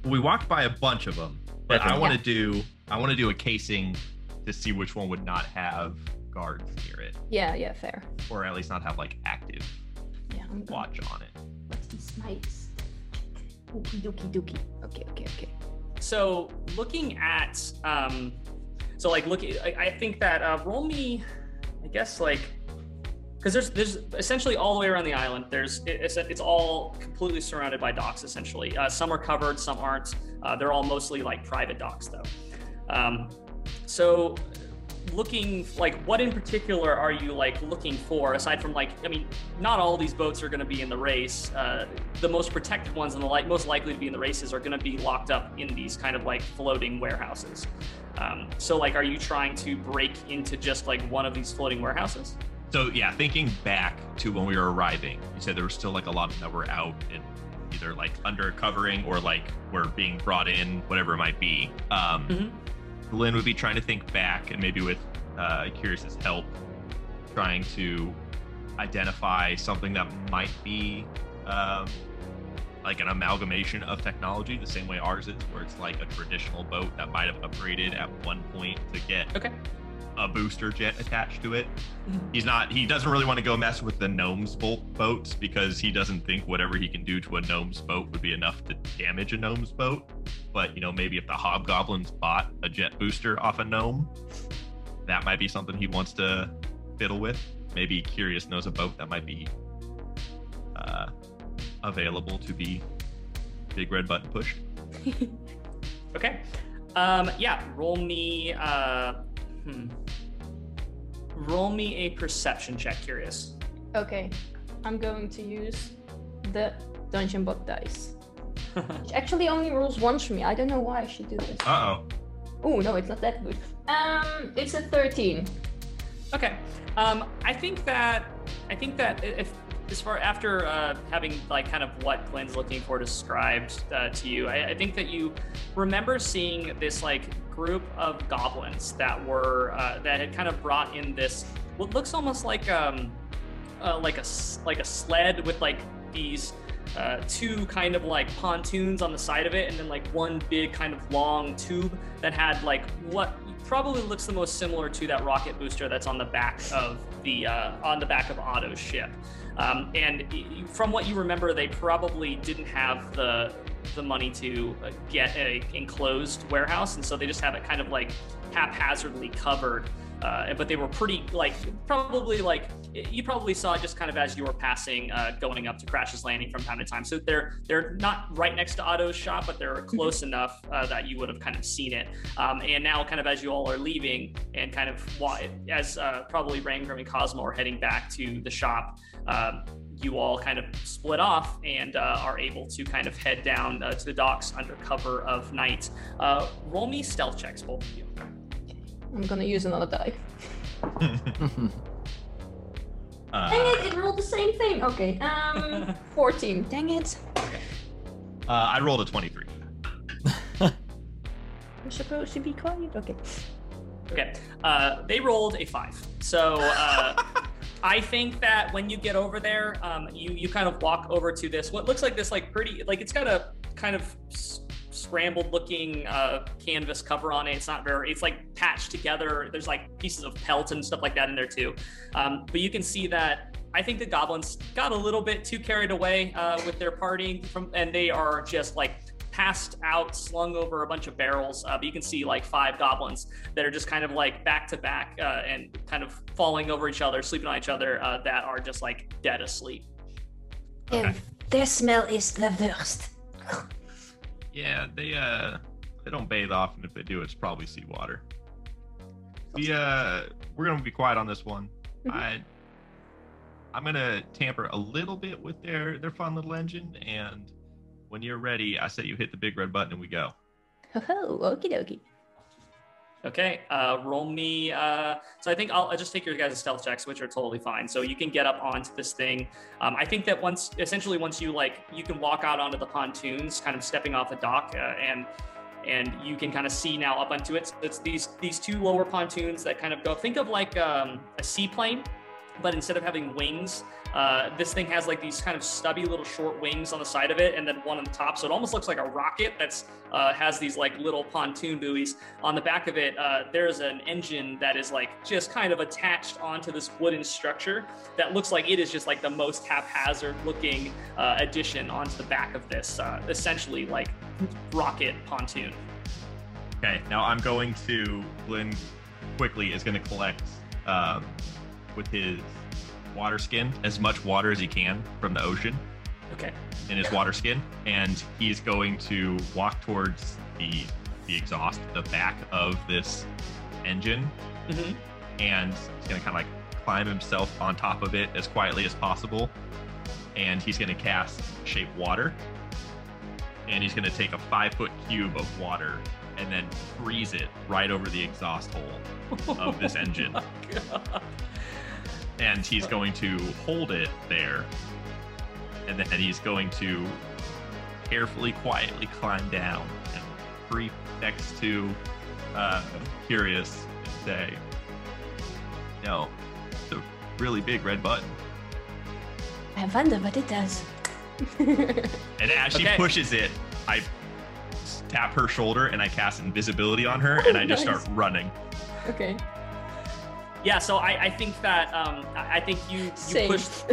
We walked by a bunch of them, but I want to do I want to do a casing to see which one would not have guards near it, Yeah, yeah, fair. or at least not have like active Yeah, I'm gonna watch on it. What's this nice? Okie dokie dokie. Okay, okay, okay. So looking at, um, so like looking, I, I think that uh, roll me, I guess like, because there's there's essentially all the way around the island. There's it's it's all completely surrounded by docks essentially. Uh, some are covered, some aren't. Uh, they're all mostly like private docks though. Um, so looking like what in particular are you like looking for aside from like i mean not all these boats are going to be in the race uh, the most protected ones and the like most likely to be in the races are going to be locked up in these kind of like floating warehouses um, so like are you trying to break into just like one of these floating warehouses So yeah, thinking back to when we were arriving, you said there were still like a lot of them that were out and either like under covering or like were being brought in, whatever it might be. Um, Mhm. Glenn would be trying to think back and maybe with uh, Curious's help, trying to identify something that might be um, like an amalgamation of technology, the same way ours is, where it's like a traditional boat that might have upgraded at one point to get Okay. A booster jet attached to it. He's not. He doesn't really want to go mess with the gnome's bolt boats because he doesn't think whatever he can do to a gnome's boat would be enough to damage a gnome's boat. But you know, maybe if the hobgoblins bought a jet booster off a gnome, that might be something he wants to fiddle with. Maybe Curious knows a boat that might be uh, available to be big red button pushed. Okay. Um, yeah, roll me. Uh, hmm. Roll me a perception check, curious. Okay, I'm going to use the dungeon bot dice. Which actually only rolls once for me. I don't know why I should do this. Uh oh. Oh no, it's not that good. Um, it's a 13. Okay. Um, I think that I think that if as far after uh, having like kind of what Glenn's looking for described uh, to you, I, I think that you remember seeing this like group of goblins that were uh, that had kind of brought in this what looks almost like um uh, like a like a sled with like these uh, two kind of like pontoons on the side of it, and then like one big kind of long tube that had like what probably looks the most similar to that rocket booster that's on the back of the uh, on the back of Otto's ship. Um, and from what you remember, they probably didn't have the the money to uh, get a enclosed warehouse, and so they just have it kind of like haphazardly covered. Uh, but they were pretty like probably like you probably saw it just kind of as you were passing uh, going up to Crash's Landing from time to time. So they're they're not right next to Otto's shop, but they're close enough uh, that you would have kind of seen it. Um, and now, kind of as you all are leaving, and kind of wa- as uh, probably Rangrim and Cosmo are heading back to the shop. Um, you all kind of split off and uh, are able to kind of head down uh, to the docks under cover of night. Uh, roll me stealth checks, both of you. I'm gonna use another die. Uh, Dang it, it rolled the same thing. Okay, um, 14. Dang it. uh, I rolled a 23. We're supposed to be quiet. Okay. Okay. Uh, they rolled a five. So uh, I think that when you get over there, um, you you kind of walk over to this what looks like this like pretty like it's got a kind of s- scrambled looking uh, canvas cover on it. It's not very. It's like patched together. There's like pieces of pelt and stuff like that in there too. Um, but you can see that. I think the goblins got a little bit too carried away uh, with their partying from, and they are just like passed out, slung over a bunch of barrels. Uh, but you can see like five goblins that are just kind of like back to back uh, and kind of falling over each other, sleeping on each other, uh, that are just like dead asleep. Okay. Their smell is the worst. Yeah, they uh they don't bathe often. If they do, it's probably seawater. We uh we're gonna be quiet on this one. Mhm. I I'm gonna tamper a little bit with their their fun little engine, and when you're ready, I say you hit the big red button and we go. Oh, okie dokie. Okay, uh, roll me. Uh, so I think I'll, I'll just take your guys' stealth checks, which are totally fine. So you can get up onto this thing. Um, I think that once, essentially, once you like, you can walk out onto the pontoons, kind of stepping off the dock, uh, and and you can kind of see now up onto it. So it's these these two lower pontoons that kind of go. Think of like um, a seaplane, but instead of having wings, uh, this thing has like these kind of stubby little short wings on the side of it, and then one on the top. So it almost looks like a rocket that's uh, has these like little pontoon buoys on the back of it. Uh, there's an engine that is like just kind of attached onto this wooden structure that looks like it is just like the most haphazard looking uh, addition onto the back of this, uh, essentially like rocket pontoon. Okay, now I'm going to Glenn quickly is going to collect um, with his water skin as much water as he can from the ocean Okay. in his water skin, and he's going to walk towards the the exhaust, the back of this engine, hmm and he's going to kind of like climb himself on top of it as quietly as possible, and he's going to cast shape water, and he's going to take a five foot cube of water and then freeze it right over the exhaust hole of this engine. And he's going to hold it there and then he's going to carefully quietly climb down and creep next to uh, curious and say no it's a really big red button I wonder what it does. and as she Okay. pushes I tap her shoulder and i cast invisibility on her and i just Nice. start running okay. Yeah, so I, I think that um, I think you you Same. pushed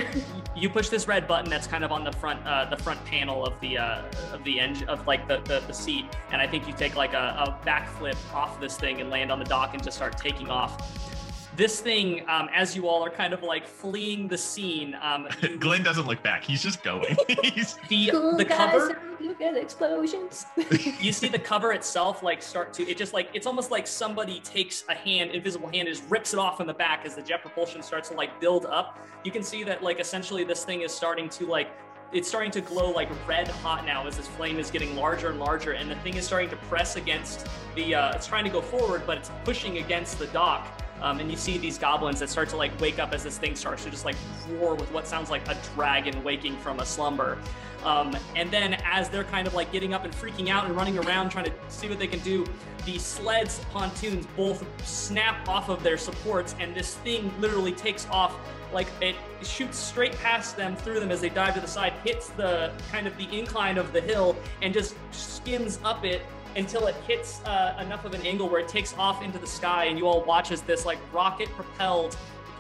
you push this red button that's kind of on the front uh, the front panel of the uh, of the engine of like the, the, the seat, and I think you take like a, a backflip off this thing and land on the dock and just start taking off. This thing, um, as you all are kind of like fleeing the scene, um, you- Glenn doesn't look back. He's just going. He's the Cool the guys, cover look at explosions. you see the cover itself like start to it just like it's almost like somebody takes a hand invisible hand and just rips it off in the back as the jet propulsion starts to like build up you can see that like essentially this thing is starting to like it's starting to glow like red hot now as this flame is getting larger and larger and the thing is starting to press against the uh, it's trying to go forward but it's pushing against the dock um, and you see these goblins that start to like wake up as this thing starts to just like roar with what sounds like a dragon waking from a slumber. Um, and then as they're kind of like getting up and freaking out and running around trying to see what they can do, the sleds pontoons both snap off of their supports, and this thing literally takes off like it shoots straight past them through them as they dive to the side, hits the kind of the incline of the hill, and just skims up it until it hits uh, enough of an angle where it takes off into the sky, and you all watch as this like rocket propelled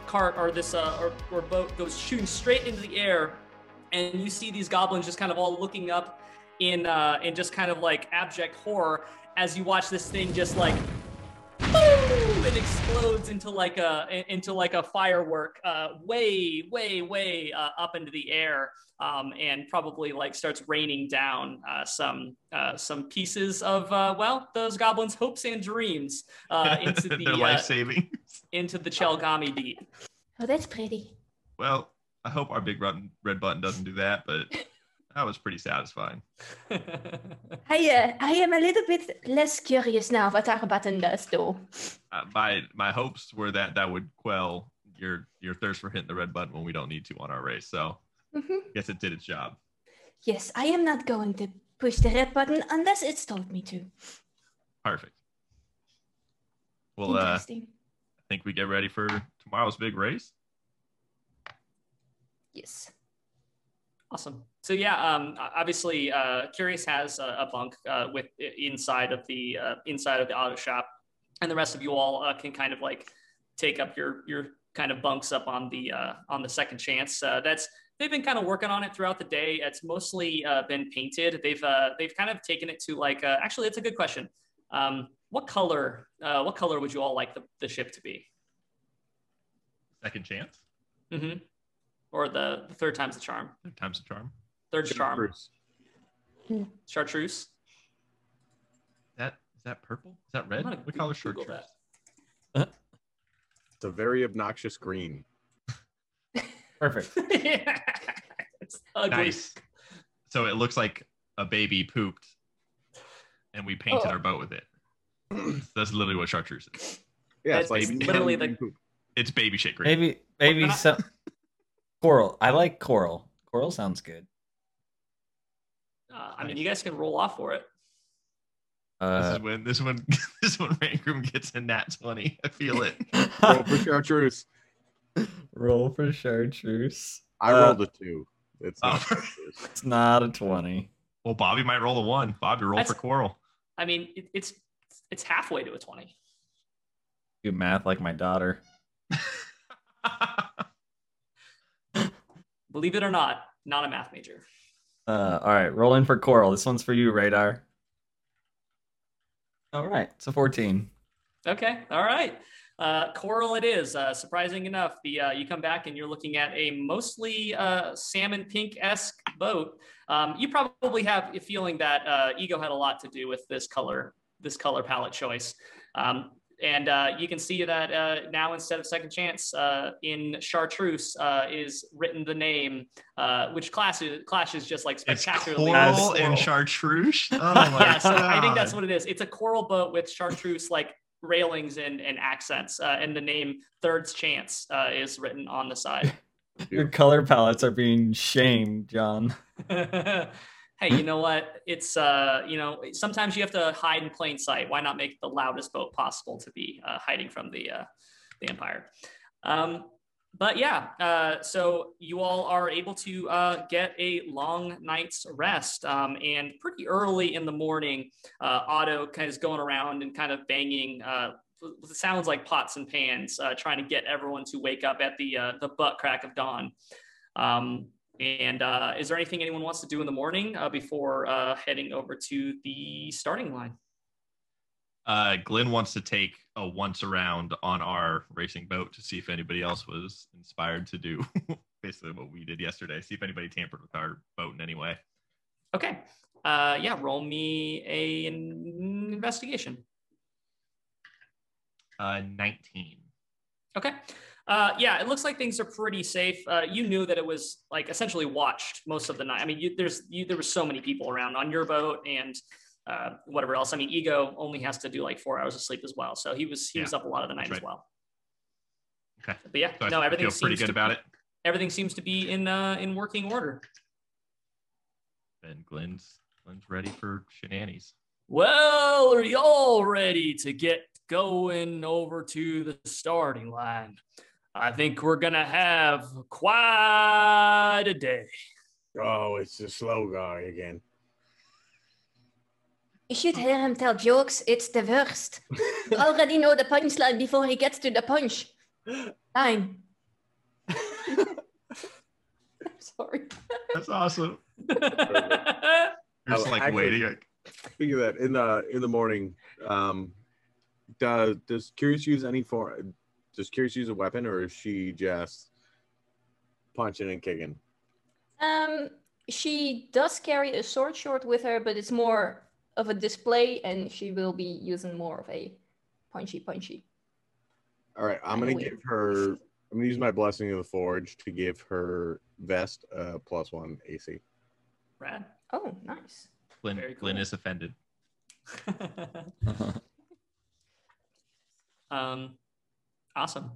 cart or this uh, or, or boat goes shooting straight into the air and you see these goblins just kind of all looking up in uh, in just kind of like abject horror as you watch this thing just like boom, it explodes into like a into like a firework uh, way way way uh, up into the air um, and probably like starts raining down uh, some uh, some pieces of uh, well those goblins hopes and dreams uh, into the Their uh, life saving. into the Chelgami deep. oh, that's pretty. Well, I hope our big red button doesn't do that, but that was pretty satisfying. I, uh, I am a little bit less curious now what our button does, though. Uh, my my hopes were that that would quell your your thirst for hitting the red button when we don't need to on our race. So Mhm. I guess it did its job. Yes, I am not going to push the red button unless it's told me to. Perfect. Well, uh, I think we get ready for tomorrow's big race. yes. Awesome. So yeah, um, obviously, uh, Curious has a, a bunk uh, with inside of the uh, inside of the auto shop, and the rest of you all uh, can kind of like take up your your kind of bunks up on the uh, on the second chance. Uh, that's they've been kind of working on it throughout the day. It's mostly uh, been painted. They've uh, they've kind of taken it to like uh, actually, it's a good question. Um, what color uh, what color would you all like the, the ship to be? Second chance. Mm-hmm. Or the, the third time's the charm. Third time's the charm. Third's charm. Bruce. Chartreuse. Is that is that purple? Is that red? What color Google shirt? that. It's a very obnoxious green. Perfect. it's ugly. Nice. So it looks like a baby pooped, and we painted Oh. our boat with it. That's literally what chartreuse is. Yeah, That's it's like literally the- Poop. It's baby shit green. Maybe maybe some coral. I like coral. Coral sounds good. Uh, I mean, you guys can roll off for it. This Uh, is when this one this one when Rangram gets a nat twenty. I feel it. Roll for chartreuse. roll for chartreuse. I Uh, rolled a two. It's not Oh. It's not a twenty. Well, Bobby might roll a one. Bobby roll That's- for coral. I mean, it, it's it's halfway to a twenty. Do math like my daughter. Believe it or not, not a math major. Uh, all right, roll in for coral. This one's for you, Radar. All right, it's a fourteen. Okay, all right. Uh, coral, it is. Uh, surprising enough, the uh, you come back and you're looking at a mostly uh, salmon pink esque boat. Um, you probably have a feeling that uh, Ego had a lot to do with this color, this color palette choice. Um, and uh, you can see that uh, now instead of second chance uh, in chartreuse uh, is written the name, uh, which clashes clashes just like it's spectacularly. coral with and chartreuse. Oh my yeah, so I think that's what it is. It's a coral boat with chartreuse like railings and, and accents, uh, and the name Third's Chance uh, is written on the side. Your color palettes are being shamed, John. hey, you know what? It's uh, you know, sometimes you have to hide in plain sight. Why not make the loudest boat possible to be uh, hiding from the uh, the Empire? Um, but yeah, uh, so you all are able to uh, get a long night's rest, um, and pretty early in the morning, uh, Otto kind of is going around and kind of banging uh, sounds like pots and pans, uh, trying to get everyone to wake up at the uh, the butt crack of dawn. Um, and uh, is there anything anyone wants to do in the morning uh, before uh, heading over to the starting line? Uh, Glenn wants to take a once around on our racing boat to see if anybody else was inspired to do basically what we did yesterday. See if anybody tampered with our boat in any way. Okay. Uh, yeah, roll me a an investigation. Uh, 19. Okay. Uh, yeah, it looks like things are pretty safe. Uh, you knew that it was like essentially watched most of the night. I mean, you, there's you, there were so many people around on your boat and uh, whatever else. I mean, Ego only has to do like four hours of sleep as well, so he was he Yeah, was up a lot of the night that's as well. Okay. But yeah, So no, everything feel pretty seems good to about be, it. Everything seems to be in uh, in working order. And Glenn's Glenn's ready for shenanigans. Well, are y'all ready to get going over to the starting line? I think we're gonna have quite a day. Oh, it's the slow guy again. You should hear him tell jokes. It's the worst. You already know the punchline before he gets to the punch. Line. Sorry. That's awesome. I- Just like actually- waiting. Like, Speaking of that, in the in the morning, um, does does Curious use any form? Does Curious use a weapon, or is she just punching and kicking? Um, she does carry a sword short with her, but it's more of a display, and she will be using more of a punchy punchy. All right, I'm gonna give her. I'm gonna use my blessing of the forge to give her vest uh, plus one AC. Rad. Oh, nice. Glenn, Very Glenn is offended. um, awesome.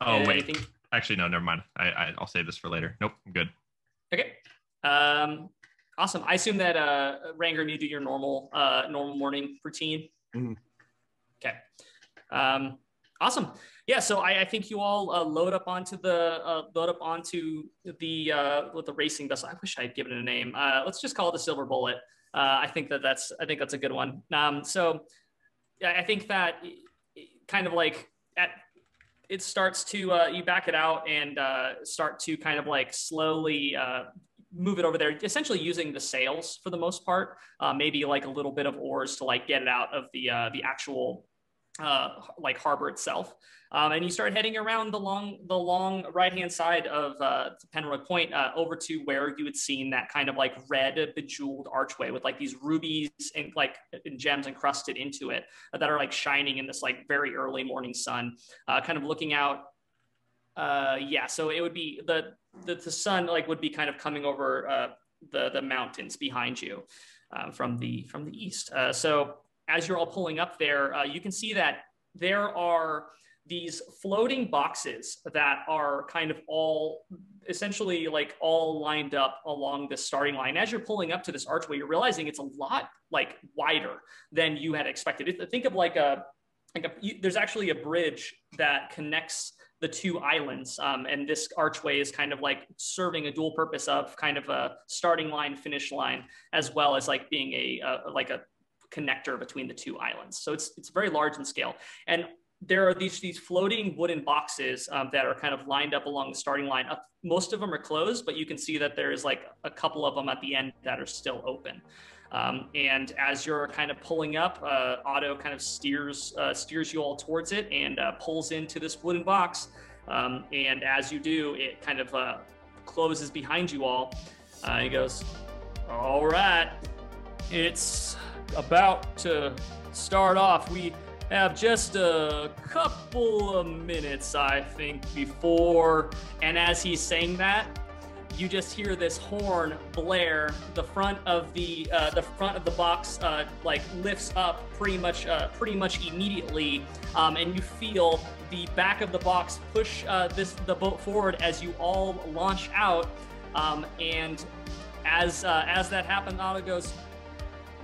Oh And wait, anything- actually no, never mind. I, I I'll save this for later. Nope, I'm good. Okay. Um, awesome. I assume that uh, Ranger, you do your normal uh, normal morning routine. Mhm. Okay. Um, awesome. Yeah. So I, I think you all uh, load up onto the uh, load up onto the uh, with the racing vessel. I wish I had given it a name. Uh, let's just call it the Silver Bullet. Uh, I think that that's I think that's a good one. Um, so yeah, I think that it- it kind of like at it starts to uh, you back it out and uh, start to kind of like slowly uh, move it over there essentially using the sails for the most part uh, maybe like a little bit of oars to like get it out of the uh, the actual uh, like harbor itself um, and you start heading around the long the long right hand side of uh, Penroy Point uh, over to where you had seen that kind of like red bejeweled archway with like these rubies and like and gems encrusted into it that are like shining in this like very early morning sun uh, kind of looking out. Uh, yeah, so it would be the, the the sun like would be kind of coming over uh, the the mountains behind you um, from the from the east. Uh, so as you're all pulling up there, uh, you can see that there are these floating boxes that are kind of all essentially like all lined up along the starting line. As you're pulling up to this archway, you're realizing it's a lot like wider than you had expected. Think of like a like a, you, there's actually a bridge that connects the two islands um, and this archway is kind of like serving a dual purpose of kind of a starting line finish line as well as like being a, a like a connector between the two islands. So it's it's very large in scale. And there are these these floating wooden boxes um, that are kind of lined up along the starting line. Up- most of them are closed but you can see that there's like a couple of them at the end that are still open. Um, and as you're kind of pulling up, uh, Otto kind of steers uh, steers you all towards it and uh, pulls into this wooden box. Um, and as you do, it kind of uh, closes behind you all. Uh, he goes, All right, it's about to start off. We have just a couple of minutes, I think, before. and as he's saying that, you just hear this horn blare. The front of the uh, the front of the box uh, like lifts up pretty much uh, pretty much immediately, um, and you feel the back of the box push uh, this the boat forward as you all launch out. Um, and as uh, as that happens, Otto goes,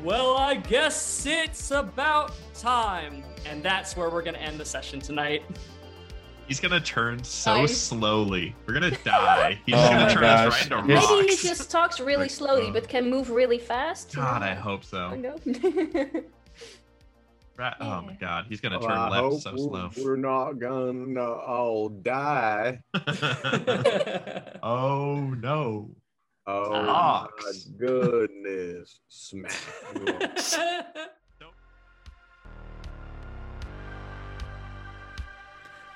Well, I guess it's about time. and that's where we're gonna end the session tonight. He's gonna turn so Nice. slowly. We're gonna die. He's Oh gonna turn us gosh. right into Maybe rocks. Maybe he just talks really Like, slowly, uh, but can move really fast. God. I hope I so. know. Right. Oh my God, he's gonna turn I left so slow. we're not gonna all die. oh no. Oh Ox. my goodness! Smack.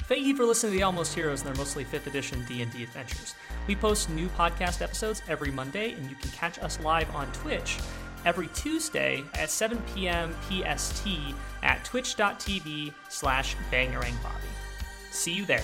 Thank you for listening to the Almost Heroes and their mostly 5th edition D&D adventures. We post new podcast episodes every Monday, and you can catch us live on Twitch every Tuesday at 7 p.m. PST at twitch.tv slash bangerangbobby. See you there.